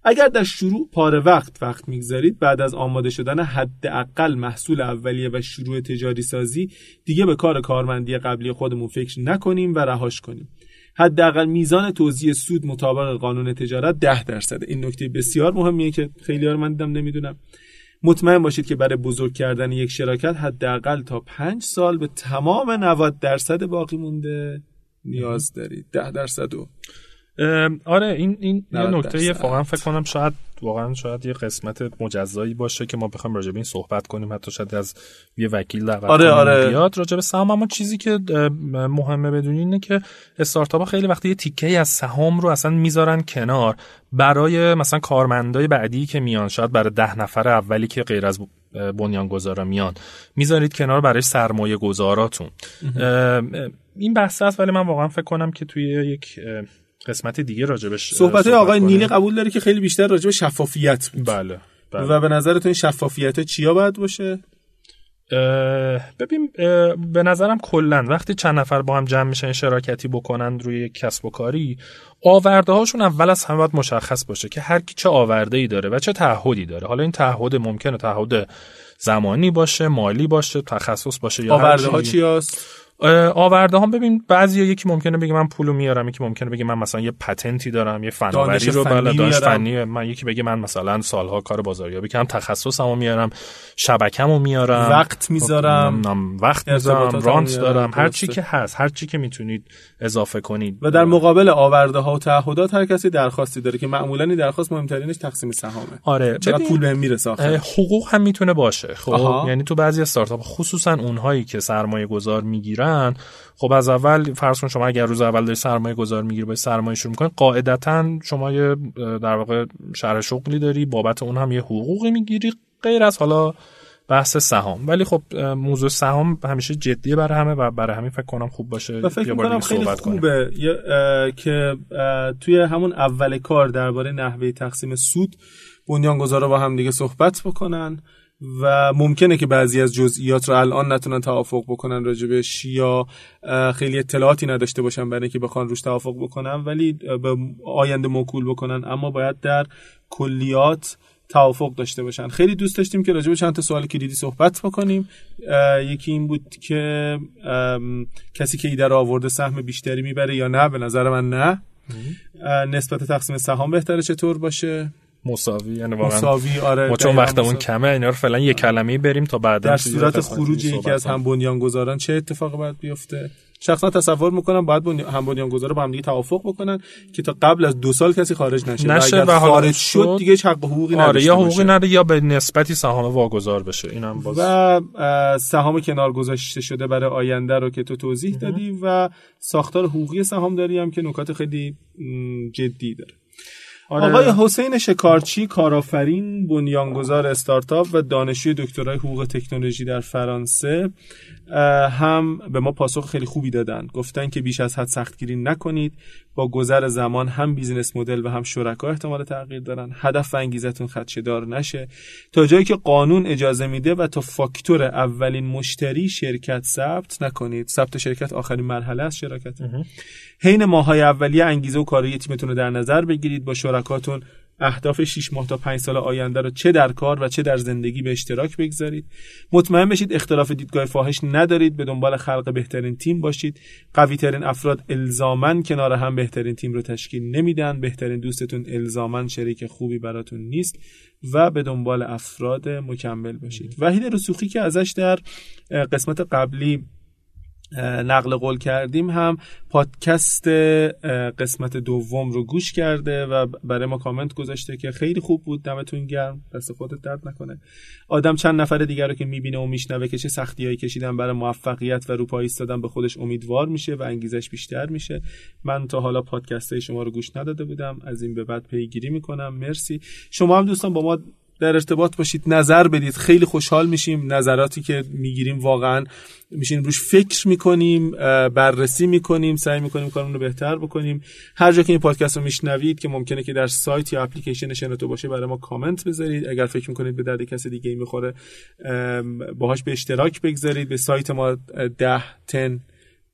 اگر در شروع پاره وقت وقت می‌گذارید بعد از آماده شدن حداقل محصول اولیه و شروع تجاری سازی دیگه به کار کارمندی قبلی خودمون فکر نکنیم و رهاش کنیم. حداقل میزان توزیع سود مطابق قانون تجارت ده درصده این نکته بسیار مهمیه که خیلی من دیدم نمی‌دونم. مطمئن باشید که برای بزرگ کردن یک شراکت حداقل تا پنج سال به تمام 90 درصد باقی مونده. نیاز دارید. ده درصد و آره این این یه نکته واقعا فکر کنم شاید واقعا شاید یه قسمت مجزایی باشه که ما بخوایم راجع به این صحبت کنیم حتی شاید از یه وکیل دعوت آره آره. بیاد راجع به سهام. اما چیزی که مهمه بدونی اینه که استارتاپ ها خیلی وقتی یه تیکه از سهام رو اصلا می‌ذارن کنار برای مثلا کارمندای بعدی که میان شاید برای ده نفر اولی که غیر از بنیانگذارا میان می‌ذارید کنار برای سرمایه گذاراتون این بحث است ولی من واقعا فکر کنم که توی یک قسمت دیگه راجبش صحبت آقای نیلی قبول داره که خیلی بیشتر راجب شفافیت بود. بله, بله. و به نظرتون این شفافیت چیا باید باشه؟ ببین به نظرم کلا وقتی چند نفر با هم جمع میشن شراکتی بکنن روی یک کسب و کاری آورده هاشون اول از همه باید مشخص باشه که هر کی چه آورده ای داره و چه تعهدی داره. حالا این تعهد ممکنه تعهد زمانی باشه مالی باشه تخصص باشه یا آورده ها چی هست؟ آورده هم. ببین بعضی یکی ممکنه بگه من پولو میارم یکی ممکنه بگه من مثلا یه پتنتی دارم یه فناوری رو بالا داشت فنی من یکی بگه من مثلا سالها کار بازاریابی کردم تخصصمو میارم شبکمو میارم. وقت می‌ذارم. وقت می‌ذارم رانت دارم هر چی که هست هر چی که می‌تونید اضافه کنید. و در مقابل آورده ها و تعهدات هر کسی درخواستی داره که معمولا این درخواست مهمترینش تقسیم سهامه. آره چقدر پول بهم می‌رسه حقوق هم می‌تونه باشه. خب یعنی تو بعضی استارتاپ خصوصا اونهایی که سرمایه گذار می‌گیرن خب از اول فرض کن شما اگر روز اول داری سرمایه گذار می‌گیری با سرمایه شروع می‌کنی. قاعدتا شما یه در واقع شرح شغلی داری بابت اون هم یه حقوقی می‌گیری. غیر از حالا بحث سهام. ولی خب موضوع سهام همیشه جدیه برای همه و برای همین فکر کنم خوب باشه و فکر کنم خیلی خوبه. که توی همون اول کار درباره نحوه تقسیم سود بنیانگذارا با هم دیگه صحبت بکنن. و ممکنه که بعضی از جزئیات رو الان نتونن توافق بکنن راجبش یا خیلی اطلاعاتی نداشته باشن برای اینکه بخوان روش توافق بکنن ولی به آینده موکول بکنن. اما باید در کلیات توافق داشته باشن. خیلی دوست داشتیم که راجع به چند تا سوال کلیدی صحبت بکنیم. یکی این بود که کسی که ایده رو آورده سهم بیشتری می‌بره یا نه؟ به نظر من نه. نسبت تقسیم سهام بهتره چطور باشه؟ مساوی یعنی واقعا مساوی آره ما چون وقتمون کمه اینا رو فعلا یه کلمه بریم تا بعدا در صورت خروج یکی از هم بنیانگذاران چه اتفاقی باید بیفته؟ شخصا تصور می‌کنم باید بنی... هم بنیانگذار با هم دیگه توافق بکنن که تا قبل از دو سال کسی خارج نشه, نشه و, خارج شد دیگه حق حقوقی آره یا حقوقی نره یا به نسبتی سهام واگذار بشه. اینم باز و سهام کنار گذاشته شده برای آینده رو که تو توضیح دادی و ساختار حقوقی سهامداری هم که نکات خیلی جدی داره. آره. آقای حسین شکارچی کارآفرین بنیانگذار استارتاپ و دانشجوی دکترای حقوق تکنولوژی در فرانسه هم به ما پاسخ خیلی خوبی دادن. گفتن که بیش از حد سختگیری نکنید. با گذر زمان هم بیزینس مدل و هم شرکا احتمال تغییر دارن. هدف و انگیزتون خدشه‌دار نشه. تا جایی که قانون اجازه میده و تا فاکتور اولین مشتری شرکت ثبت نکنید. ثبت شرکت آخرین مرحله از شراکت. حین ماهای اولیه انگیزه و کاری تیمتون رو در نظر بگیرید. با شرکاتون اهداف 6 ماه تا 5 سال آینده رو چه در کار و چه در زندگی به اشتراک بگذارید. مطمئن بشید اختلاف دیدگاه فاحش ندارید. به دنبال خلق بهترین تیم باشید. قوی ترین افراد الزامن کنار هم بهترین تیم رو تشکیل نمیدن. بهترین دوستتون الزامن شریک خوبی براتون نیست و به دنبال افراد مکمل باشید. وحید رسوخی که ازش در قسمت قبلی نقل قول کردیم هم پادکست قسمت دوم رو گوش کرده و برای ما کامنت گذاشته که خیلی خوب بود دمتون گرم. دست خودت درد نکنه. آدم چند نفر دیگر رو که می‌بینه و میشنوه که چه سختیایی کشیدن برای موفقیت و رو ایستادن به خودش امیدوار میشه و انگیزش بیشتر میشه. من تا حالا پادکست شما رو گوش نداده بودم. از این به بعد پیگیری می‌کنم. مرسی. شما هم دوستان با ما در ارتباط باشید نظر بدید. خیلی خوشحال میشیم نظراتی که می‌گیریم واقعا میشین روش فکر می‌کنیم بررسی می‌کنیم سعی می‌کنیم کارمون رو بهتر بکنیم. هر جا که این پادکست رو میشنوید که ممکنه که در سایت یا اپلیکیشن شنوتو باشه برای ما کامنت بذارید. اگر فکر می‌کنید به درد کسی دیگه ای می‌خوره باهاش به اشتراک بگذارید. به سایت ما ده تن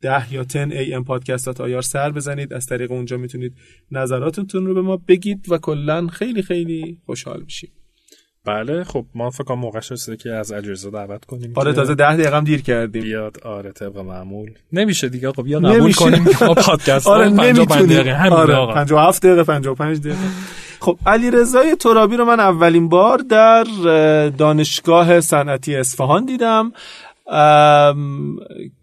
ده یا 10 ام پادکست آیار سر بزنید. از طریق اونجا می‌تونید نظراتتون رو به ما بگید و کلا خیلی خیلی خوشحال میشیم. بله خب ما فکر کنم موقع شده که از اجازه دعوت کنیم آره تازه ده دقیقه هم دیر کردیم. بیاد آره طبق معمول. نمیشه دیگه خب یا قبول کنیم. ما پادکست آره نمی‌تونیم. آره 57 دقیقه 55 دقیقه. خب علی رضای ترابی رو من اولین بار در دانشگاه صنعتی اصفهان دیدم.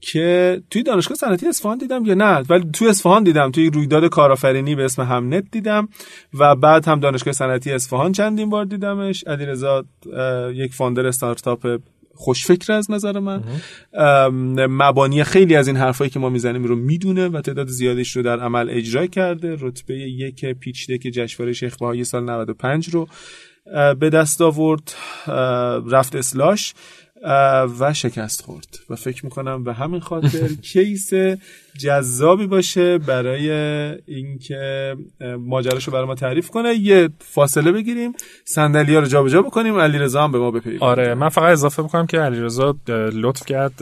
که توی دانشگاه صنعتی اصفهان دیدم یا نه ولی توی اصفهان دیدم توی رویداد کارآفرینی به اسم همنت دیدم و بعد هم دانشگاه صنعتی اصفهان چندین بار دیدمش. علیرضا یک فاندر استارتاپ خوشفکر از نظر من. مبانی خیلی از این حرفایی که ما می‌زنیم رو می‌دونه و تعداد زیادیش رو در عمل اجرا کرده. رتبه یک پیچ دک جشنواره شیخ های سال 95 رو به دست آورد رفت اسلش و شکست خورد. و فکر می‌کنم به همین خاطر case جذابی باشه برای اینکه ماجراشو برای ما تعریف کنه. یه فاصله بگیریم صندلی ها رو جابجا بکنیم علیرضا هم به ما بپیوند. آره من فقط اضافه بکنم که علیرضا لطف کرد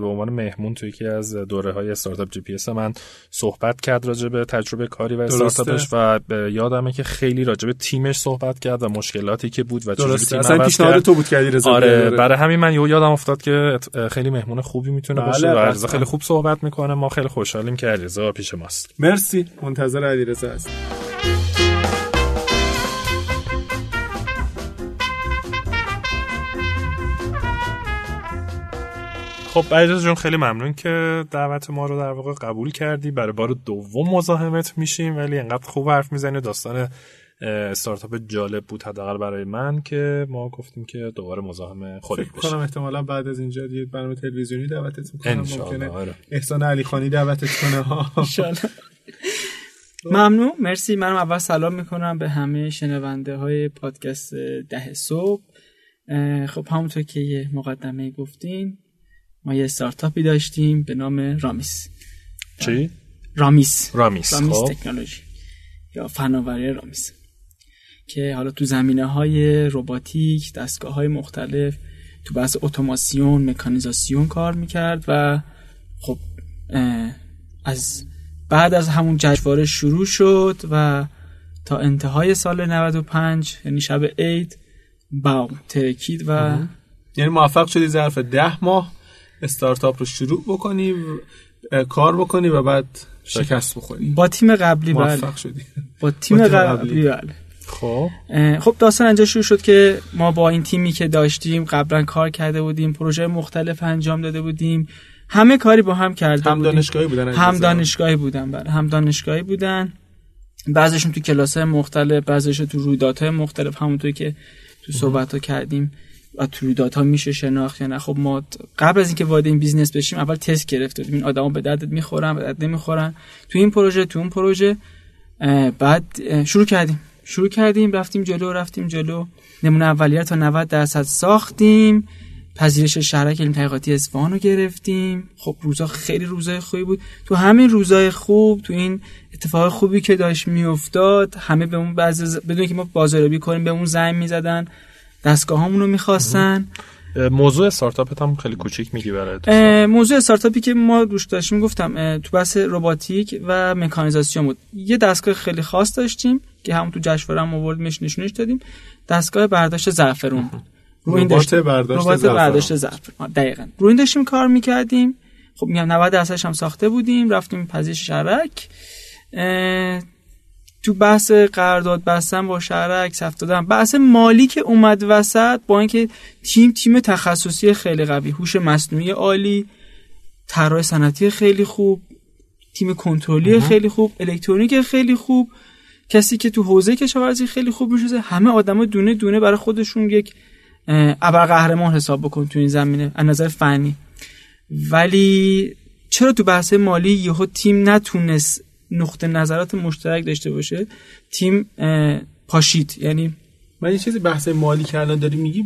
به عنوان مهمون توی یکی از دوره های استارتاپ جی پی اس من صحبت کرد راجع به تجربه کاری و استارتاپش و یادمه که خیلی راجع به تیمش صحبت کرد و مشکلاتی که بود و چجوری تیم اصلا پیشنهاد تو بود که علیرضا آره برای همین من یادم افتاد که خیلی مهمون خوبی می‌تونه بله باشه و علیرضا خیلی خوب صحبت می‌کنه. ما خیلی خوشحالیم که علیرضا پیش ماست. مرسی. منتظر علیرضا هست خب علیرضا جون خیلی ممنون که دعوت ما رو در واقع قبول کردی. برای بار دوم مزاحمت میشیم ولی انقدر خوب حرف می‌زنی. داستان استارتاپ جالب بود حداقل برای من که ما گفتیم که دوباره مزاحم خودت بشیم کنم احتمالا بعد از اینجا یه برنامه تلویزیونی دعوتت می‌کنم ممکنه آره. احسان علی خانی دعوتت کنه. ها ممنون مرسی. منم اول سلام می‌کنم به همه شنونده های پادکست ده صبح. خب همونطور که یه مقدمه گفتین ما یه استارتاپی داشتیم به نام رامیس چی؟ رامیس رامیس, رامیس خب. تکنولوژی یا فناوری رامیس که حالا تو زمینه های روباتیک دستگاه های مختلف تو بحث اتوماسیون مکانیزاسیون کار می‌کرد و خب از بعد از همون جشنواره شروع شد و تا انتهای سال 95 یعنی شب عید باو ترکید و یعنی موفق شدی ظرف ده ماه استارتاپ رو شروع بکنی کار بکنی و بعد شکست. بخوری. با تیم قبلی بله. موفق شدی. با تیم, قبلی. بله. خب. خب داستان اینجا شروع شد که ما با این تیمی که داشتیم قبلا کار کرده بودیم پروژه مختلف انجام داده بودیم. همه کاری با هم کرده هم دانشگاهی بودن هم دانشگاهی بودن بله. هم دانشگاهی بودن. بعضیشون تو کلاس مختلف بعضیشون تو رویدادهای مختلف همونطوری که تو صحبت ها کردیم. و تو رویدادها میشه شناخت یا نه. خب ما قبل از اینکه وارد این business بشیم اول تست گرفته این آدما به دردت می‌خورن به درد نمی‌خورن. تو این پروژه تو اون پروژه بعد شروع کردیم. شروع کردیم رفتیم جلو رفتیم جلو. نمونه اولیه تا 90 درصد ساختیم. پذیرش شهرک علمی تحقیقاتی اصفهان رو گرفتیم. خب روزا خیلی روزای خوبی بود. تو همین روزای خوب تو این اتفاق خوبی که داشت می‌افتاد همه به اون بعض بدون که ما بازاریابی کنیم به اون زنگ می‌زدن. دستگاه رو می‌خواستن. موضوع استارتاپت هم خیلی کوچیک میگی برای موضوع استارتاپی که ما روش داشتیم گفتم تو بحث رباتیک و مکانیزاسیون بود. یه دستگاه خیلی خاص داشتیم. که هم تو جشنواره هم آوردیمش نشونش دادیم. دستگاه برداشت زعفرون. رو این ربات برداشت برداشت زعفرون. دقیقاً. رو این داشتیم کار می‌کردیم. خب میگم 90 درصدش هم ساخته بودیم. رفتیم پذیرش شرک. تو بحث قرارداد بستن با شهرک صف دادن. بحث مالی که اومد وسط با اینکه تیم تیم تخصصی خیلی قوی. هوش مصنوعی عالی. طراح صنعتی خیلی خوب. تیم کنترلی خیلی خوب. الکترونیک خیلی خوب. کسی که تو حوزه کشاورزی خیلی خوب میشه همه آدما دونه دونه برای خودشون یک ابرقهرمان حساب بکن تو این زمینه از نظر فنی. ولی چرا تو بحث مالی یهو تیم نتونست نقطه نظرات مشترک داشته باشه؟ تیم پاشید. یعنی من یه چیزی بحث مالی که الان داری میگی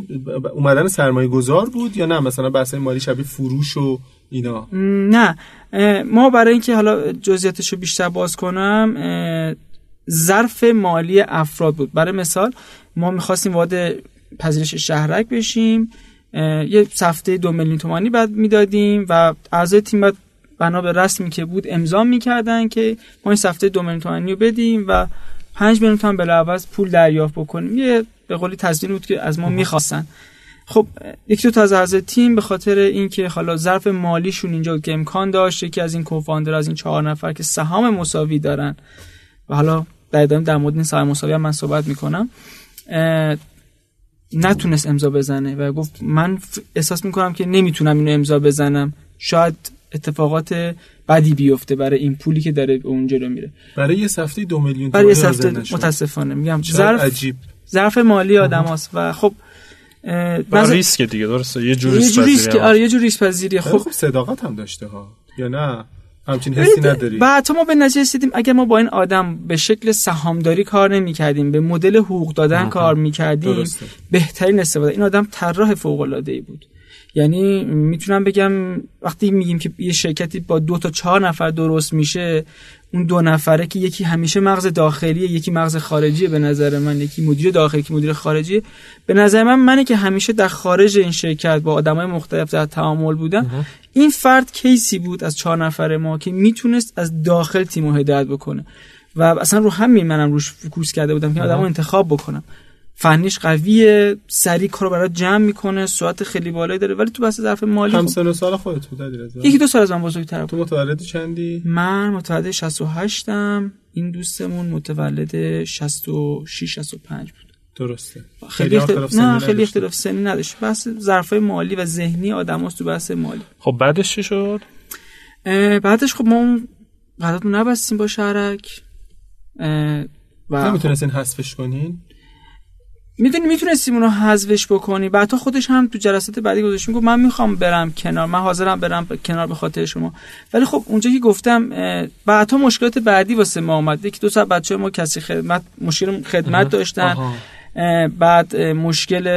اومدن سرمایه گذار بود یا نه؟ مثلا بحث مالی شبیه فروش و اینا. نه. ما برای اینکه حالا جزئیاتش رو بیشتر باز کنم ظرف مالی افراد بود. برای مثال ما می‌خواستیم وارد پذیرش شهرک بشیم یه سفته دو میلیون تومانی بعد می‌دادیم و اعضای تیم بعد بنا به رسمی که بود امضا می‌کردن که ما این سفته دو میلیون تومانی رو بدیم و 5 میلیون تومن بلاعوض پول دریافت بکنیم. یه به قولی تضمین بود که از ما می‌خواستن. خب یکی دو تا از اعضای تیم به خاطر اینکه حالا ظرف مالیشون اینجا که امکان داشت یکی از این کوفاندر از این چهار نفر که سهام مساوی دارن و حالا در ادامه در مورد این سهام مساوی هم من صحبت می‌کنم. نتونست امضا بزنه و گفت من احساس می‌کنم که نمی‌تونم اینو امضا بزنم. شاید اتفاقات بدی بیفته برای این پولی که داره به اونجا رو میره. برای یه هفته دو میلیون برای یه هفته متاسفانه میگم. ظرف عجیب. ظرف مالی آدم و خب با ریسک دیگه درسته؟ یه جور ریسک آره یه جور ریسک پذیری. خب. خب صداقت هم داشته ها. یا نه؟ همچین حسی نداری. بعد ما به نتیجه رسیدیم اگر ما با این آدم به شکل سهامداری کار نمی کردیم به مدل حقوق دادن کار می کردیم بهترین استفاده. این آدم طراح فوق العاده ای بود. یعنی می‌تونم بگم وقتی میگیم که یه شرکتی با دو تا چهار نفر درست میشه اون دو نفره که یکی همیشه مغز داخلی یکی مغز خارجی به نظر من یکی مدیر داخلی که مدیر خارجی به نظر من منه که همیشه در خارج این شرکت با آدمای مختلف در تعامل بودم. این فرد کیسی بود از چهار نفر ما که می‌تونست از داخل تیم هدایت بکنه؟ و اصلا رو همین منم روش فکوس کرده بودم که آدمو انتخاب بکنم. فنیش قویه سریع کارو برات جمع می‌کنه سرعت خیلی بالایی داره ولی تو بحث ظرف مالی هم سن سال خودت بود یکی دو سال از من بزرگتر تو متولد چندی؟ من متولد 68 م این دوستمون متولد 66 65 بود. درسته. خیلی اختلاف سنی نه خیلی اختلاف سنی نداشت. بحث ظرف مالی و ذهنی آدماست تو بحث مالی. خب بعدش چی شد؟ بعدش خب ما اون قرارداد نبستیم با شرک. و نمی‌تونستین حذفش کنین؟ می‌دونی می‌تونستیم اونو حذفش بکنی بعد تا خودش هم تو جلسات بعدی گذاشت می‌گفت من می‌خوام برم کنار من حاضرم برم کنار به خاطر شما. ولی خب اونجا که گفتم بعدها مشکلات بعدی واسه ما اومد. که دو ساعت بچه ما کسی خدمت مشکل خدمت داشتن. بعد مشکل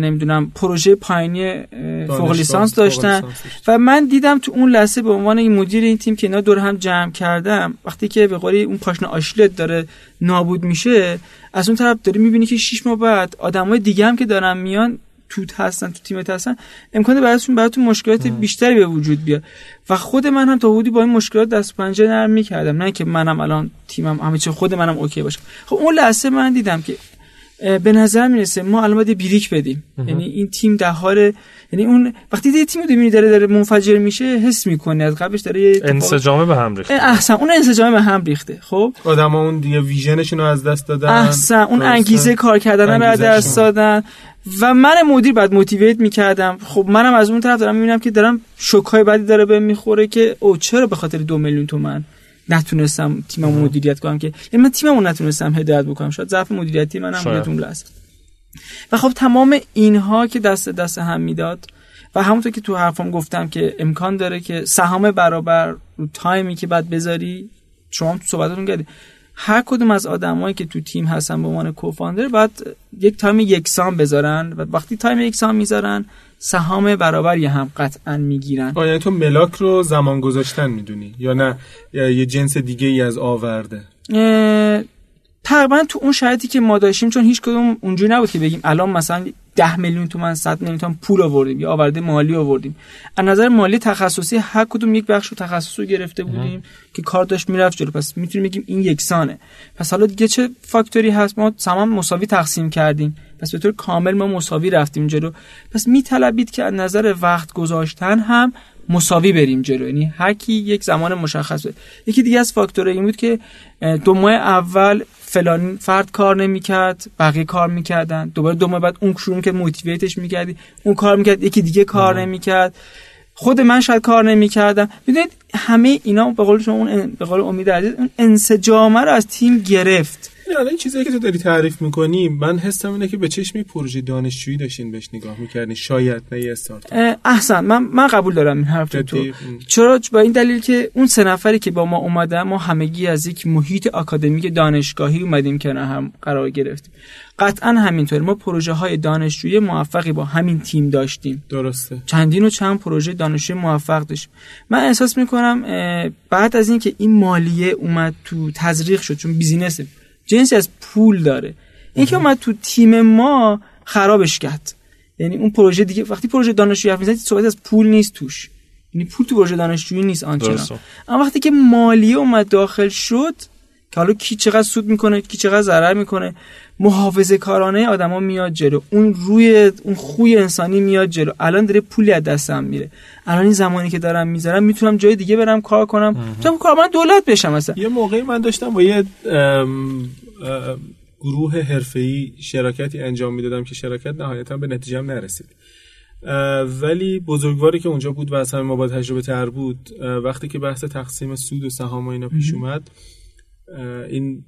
نمی‌دونم پروژه پایینی فوق لیسانس داشتن. و من دیدم تو اون لحظه به عنوان این مدیر این تیم که اینا دور هم جمع کردم وقتی که به قولی اون پاشنه آشلت داره نابود میشه از اون طرف داری می‌بینی که شش ماه بعد آدمای دیگه هم که دارن میان توت هستن تو تیمت هستن امکان براتون براتون مشکلات بیشتری به وجود بیاد. و خود من هم تا حدودی با این مشکلات دست پنجه نرم می‌کردم. نه که منم الان تیمم همه خود منم اوکی باشه. خب اون لحظه من دیدم که به نظر می‌رسه ما الان باید بریک بدیم. یعنی این تیم در حال یعنی اون وقتی یه تیم رو داره داره منفجر میشه حس می‌کنه از قبلش داره یه انسجام به هم ریخته. احسن. اون انسجام به هم ریخته. خب؟ آدما اون دیگه ویژنشون رو از دست دادن. احسن. اون انگیزه کار کردن رو از دست دادن. و من مدیر بعد موتیویت می‌کردم. خب منم از اون طرف دارم می‌بینم که دارم شوکای بعدی داره به می‌خوره که او چرا به خاطر دو میلیون تومن؟ نتونستم تیمم مدیریت کنم که یعنی من تیممو نتونستم هدایت بکنم. شاید ضعف مدیریتی منم بودتون لحظه. و خب تمام اینها که دست به دست هم می‌داد و همونطور که تو حرفم گفتم که امکان داره که سهام برابر رو time ی که بعد بذاری شما تو صحبتتون کردی هر کدوم از آدمایی که تو تیم هستن به عنوان co-founder باید یک time یکسان بذارن و وقتی time یکسان می‌ذارن سهام برابری هم قطعا می‌گیرن؟ یعنی تو ملاک رو زمان گذاشتن می‌دونی یا نه؟ یه جنس دیگه ای از آورده؟ تقریبا تو اون شرایطی که ما داشتیم چون هیچ کدوم اونجوری نبود که بگیم الان مثلا 10 میلیون تومن 100 میلیون تومن پول آوردیم یا آورده مالی آوردیم. از نظر مالی تخصصی هر کدوم یک بخش رو تخصصی گرفته بودیم که کار داشت می‌رفت جلو. پس می‌تونیم بگیم این یکسانه. پس حالا دیگه چه فاکتوری هست؟ ما تمام مساوی تقسیم کردیم. پس به طور کامل ما مساوی رفتیم جلو. پس میطلبید که از نظر وقت گذاشتن هم مساوی بریم جلو. یعنی هر کی یک زمان مشخص یکی دیگه از فاکتورها این بود که دو ماه اول فلان فرد کار نمی‌کرد بقیه کار می‌کردن. دوباره دو ماه بعد اون شروع که موتیویتش می‌کردی. اون کار می‌کرد یکی دیگه کار نمی‌کرد. خود من شاید کار نمی‌کردم. می‌دونید همه اینا به قول شما اون به قول امید عزیز اون انسجامه رو از تیم گرفت. این چیزایی که تو داری تعریف می‌کنی من حسم اینه که به چشمی پروژه دانشجویی داشتین بهش نگاه می‌کردین. شاید نه یه استارتاپ. احسن من من قبول دارم این حرف تو. چرا؟ با این دلیل که اون سه نفری که با ما اومدن ما همگی از یک محیط آکادمیک دانشگاهی اومدیم که هم قرار گرفتیم. قطعا همینطور ما پروژه های دانشجویی موفقی با همین تیم داشتیم. درسته. چندین و چند پروژه دانشجویی موفق داشتیم. من احساس می‌کنم بعد از اینکه این مالیه اومد تو تزریق شد چون بیزینسه جنسی از پول داره. که اومد تو تیم ما خرابش کرد. یعنی اون پروژه دیگه وقتی پروژه دانشجویی حرف می‌زنید صحبت از پول نیست توش. یعنی پول تو پروژه دانشجویی نیست آنچنان. اما وقتی که مالیه اومد داخل شد که حالا کی چقدر سود می‌کنه کی چقدر ضرر می‌کنه. محافظه کارانه آدما میاد جلو. اون روی اون خوی انسانی میاد جلو. الان داره پولی از دستم میره. الان این زمانی که دارم می‌ذارم می‌تونم جای دیگه برم کار کنم. می‌تونم کارمند دولت بشم مثلا یه موقعی من داشتم با یه گروه حرفه‌ای شراکتی انجام می‌دادم که شراکت نهایتا به نتیجه هم نرسید ولی بزرگواری که اونجا بود و از همه ما با تجربه تر بود وقتی که بحث تقسیم سود و سهام و اینا پیش اومد این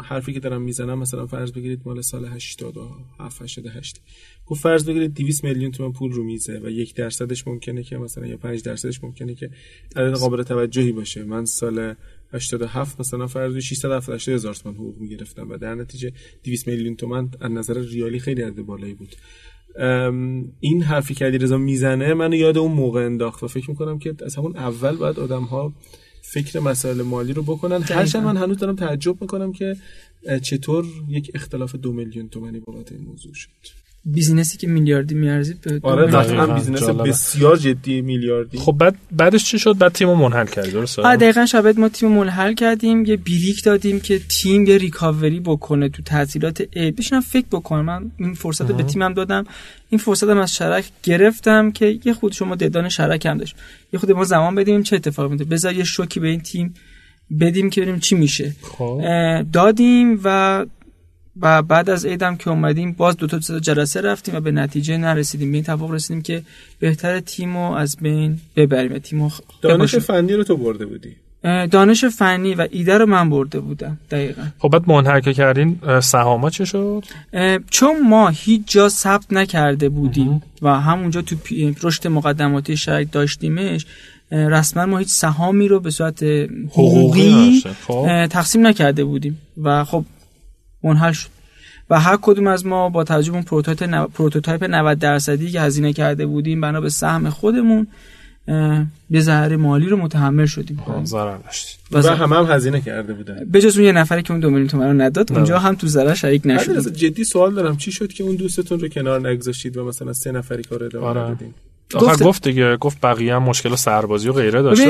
حرفی که دارم می‌زنم مثلا فرض بگیرید مال سال 87 88 گفت فرض بگیرید 200 میلیون تومان پول رو میزه و یک درصدش ممکنه که مثلا یا 5 درصدش ممکنه که عدد قابل توجهی باشه. من سال 87 مثلا فرض 670 هزار تومان حقوق می‌گرفتم و در نتیجه 200 میلیون تومان از نظر ریالی خیلی عدد بالایی بود. این حرفی که علیرضا می‌زنه منو یاد اون موقع انداخت و فکر می‌کنم که از همون اول باید آدم ها فکر مسائل مالی رو بکنن. هرچند من هنوز دارم تعجب می‌کنم که چطور یک اختلاف دو میلیون تومانی بابت این موضوع شد. business ی که میلیاردی میارزید به آره قطعا business بسیار جدی میلیاردی. خب بعد بعدش چی شد؟ بعد تیمو منحل کردی درسته؟ آره دقیقاً شبت ما تیمو منحل کردیم یه بریک دادیم که تیم یه ریکاوری بکنه تو تعطیلات عید بشینم فکر بکنم. من این فرصت رو به تیمم دادم. این فرصت هم از شرک گرفتم که یه خود شما ددان شرک هم داشت. یه خود ما زمان بدیم چه اتفاقی میفته بذار یه شوکی به این تیم بدیم که ببینیم چی میشه. خب. دادیم و و بعد از عیدم که اومدیم باز دو تا جلسه رفتیم و به نتیجه نرسیدیم. به این توافق رسیدیم که بهتر تیمو از بین ببریم. تیمو دانش فنی رو تو برده بودی؟ دانش فنی و ایده رو من برده بودم دقیقا. خب بعد منحرک کردین سهاما چه شد؟ چون ما هیچ جا ثبت نکرده بودیم و همونجا تو رشد مقدماتی شرک داشتیمش رسما ما هیچ سهامی رو به صورت حقوقی خب. تقسیم نکرده بودیم. و خب منحل شد. و هر کدوم از ما با توجه اون prototype 90 درصدی که هزینه کرده بودیم بنا به سهم خودمون یه ضرر مالی رو متحمل شدیم. خب، ضرر داشتیم. و همه هم هزینه کرده بودن. به جز اون یه نفری که اون دو میلیون تومن رو نداد اونجا هم تو ضرر شریک نشد. جدی سوال دارم. چی شد که اون دوستتون رو کنار نگذاشتید و مثلا سه نفری کار ادامه آره. دادین آخر گفت دیگه گفت بقیه هم مشکل سربازی و غیره داشت.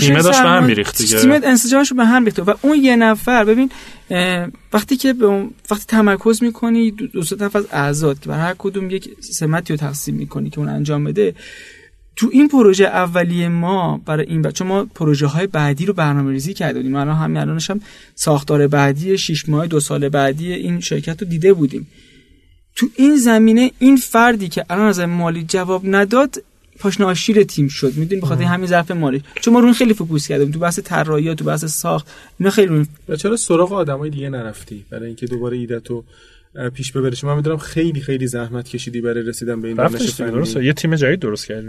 تیم داشت به هم میریخت دیگه. تیم انسجامش به هم ریخت. و اون یه نفر ببین وقتی که به اون وقتی تمرکز می‌کنی دو سه نفر از اعضاد که بر هر کدوم یک سمتی رو تقسیم می‌کنی که اون انجام بده تو این پروژه اولیه ما برای این بچه ما پروژه های بعدی رو برنامه ریزی کرده بودیم الان همین الانش هم ساختار بعدی 6 ماه دو سال بعدی این شرکت رو دیده بودیم. تو این زمینه این فردی که الان از مالی جواب نداد پاشنه آشیل تیم شد. می‌دونی بخاطر همین ضعف مالی. چون ما رو خیلی focus کردیم. تو بحث طراحی تو بحث ساخت اینا خیلی روی و چرا سراغ آدمای دیگه نرفتی؟ برای اینکه دوباره ایدتو پیش ببری من می‌دونم خیلی خیلی زحمت کشیدی برای رسیدن به این دانش درسته. یه تیم جدید درست کردی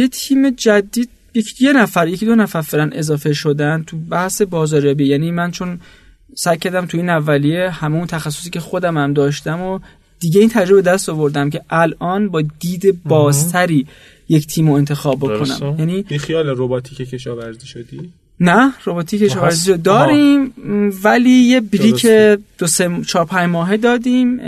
یه تیم جدید یکی یه نفر یکی دو نفر فعلا اضافه شدن تو بحث بازاریابی. یعنی من چون سعی کردم تو این اولیه همون تخصصی که خودم هم داشتم و دیگه این تجربه دست آوردم که الان با دید بازتری یک تیم رو انتخاب بکنم. یعنی بی خیال رباتیک کشاورزی شدی؟ نه رباتیک کشاورزی رو داریم ولی یه بریک دو سه چهار پنج ماهه دادیم.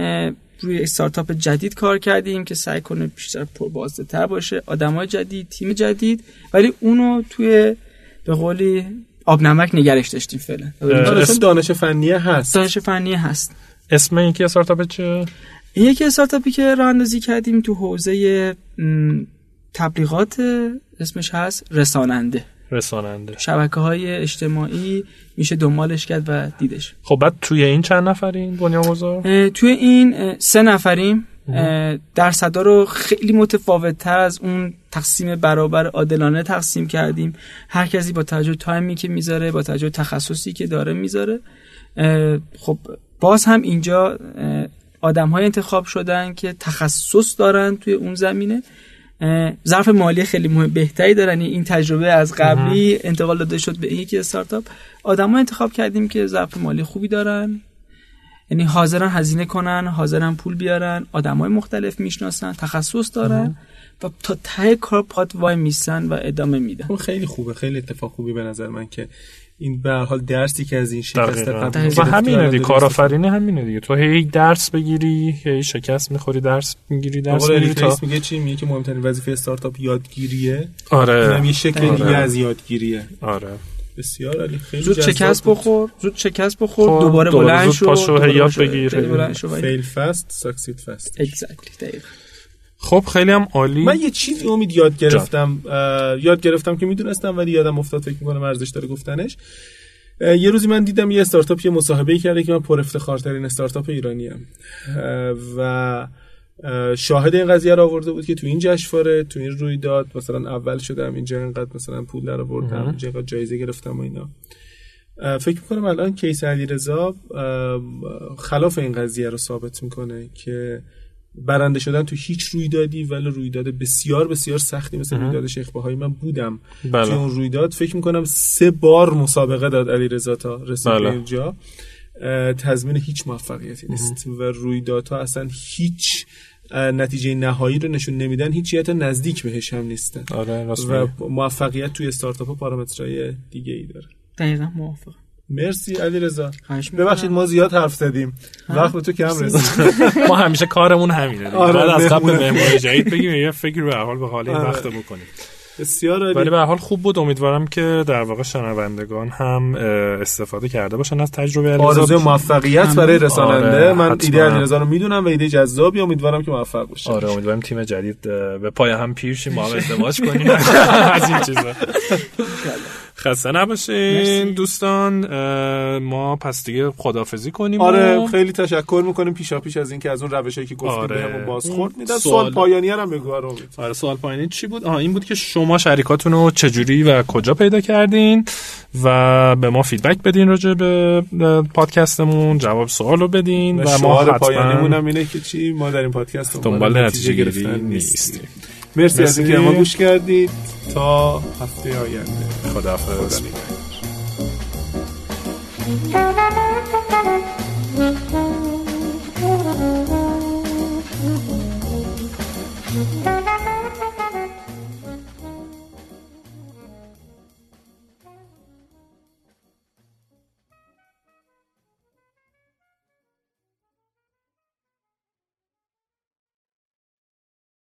روی استارتاپ جدید کار کردیم که سعی کنه بیشتر پربازده تر باشه. آدمای جدید تیم جدید. ولی اونو توی به قولی آب نمک نگرش داشتیم فعلا. اسم دانش فنیه هست. دانش فنیه هست. اسم یکی استارتاپ چه یکی استارتاپی که راه اندازی کردیم تو حوزه تبلیغات اسمش هست رساننده. رساننده. شبکه های اجتماعی میشه دنبالش کرد و دیدش. خب بعد توی این چند نفرین بنیانگذار؟ توی این سه نفریم. درصدا رو خیلی متفاوت تر از اون تقسیم برابر عادلانه تقسیم کردیم. هر کسی با توجه تایمی که می‌ذاره با توجه تخصصی که داره می‌ذاره. خب باز هم اینجا آدم های انتخاب شدن که تخصص دارن توی اون زمینه. ظرف مالی خیلی مهم بهتری دارن. این تجربه از قبلی انتقال داده شد به یکی استارتاپ آدم ها انتخاب کردیم که ظرف مالی خوبی دارن. یعنی حاضرن هزینه کنن حاضرن پول بیارن های مختلف می‌شناسن تخصص دارن. و تا ته کار پات وای میسن و ادامه میدن. خب خیلی خوبه خیلی اتفاق خوبی به نظر من که این به حال درسی که از این شکست و همینه دیگه کارآفرینی همینه دیگه. تو هی درس بگیری هی شکست می‌خوری درس می‌گیری درس می‌گیری تا میگه چی؟ میگه که مهمترین وظیفه استارتاپ یادگیریه. آره. اینم یه شکل آره. دیگه از یادگیریه. آره. بسیار عالی. خیلی زود شکست بخور زود شکست بخور خب، دوباره بلند شو پاشو یاد بگیر. فیل فست ساکسید فست اگزکتلی خب خیلی هم عالی. من یه چیزی امید یاد گرفتم یاد گرفتم که می‌دونستم ولی یادم افتاد فکر می‌کنم ارزش داره گفتنش. یه روزی من دیدم یه استارتاپ یه مصاحبه کرده که من پر افتخارترین استارتاپ ایرانی ام و شاهد این قضیه رو آورده بود که تو این جشنواره تو این رویداد مثلا اول شدم اینجا اینقدر مثلا پول در آوردم اینجا اینقدر جایزه گرفتم و اینا. فکر می‌کنم الان کیس علیرضا خلاف این قضیه رو ثابت می‌کنه که برنده شدن تو هیچ رویدادی ولی رویداد بسیار بسیار سختی مثل رویداد شیخ بهایی من بودم. بله. تو اون رویداد فکر می‌کنم سه بار مسابقه داد علیرضا تا رسید بله. اینجا. تضمین هیچ موفقیتی نیست و رویدادها اصلا هیچ نتیجه نهایی رو نشون نمیدن هیچ حتی نزدیک بهش هم نیستن. آره و. موفقیت توی استارتاپ ها پارامترهای دیگه ای داره. دقیقا موافق مرسی علی رضا. ببخشید ما زیاد حرف زدیم. وقت به تو کم رسید. ما همیشه کارمون همینه. آره، بعد از قبل مهمونه. مهمون جدید بگیم یه فکر به حال به حال این آره. وقت بکنیم. بسیار عالی. ولی به هر حال خوب بود. امیدوارم که در واقع شنوندگان هم استفاده کرده باشن از تجربه آرزوی علیرضا موفقیت برای رساننده. آره، من. ایده علیرضا رو می‌دونم و ایده جذابی. امیدوارم که موفق باشه آره امیدوارم تیم جدید به پای هم پیر شیم با هم ازدواج کنیم. از این چیزا. خسته نباشین مرسی. دوستان ما پس دیگه خدافزی کنیم آره و- خیلی تشکر می‌کنیم پیشا پیش از اینکه از اون روشایی که گفتیم آره. بهمون بازخورد میدن سوال- سوال پایانی هم بگو آره. آره سوال پایینی چی بود؟ آها این بود که شما شریکاتون رو چجوری و کجا پیدا کردین و به ما فیدبک بدین راجع به پادکستمون جواب سوال رو بدین و و ما شعار پایانیمون حتما هم اینه که چی ما در این پادکست دنبال نتیجه گرفتن نیستیم مرسی از مرسی. اینکه ما گوش کردید تا هفته آینده خداحافظ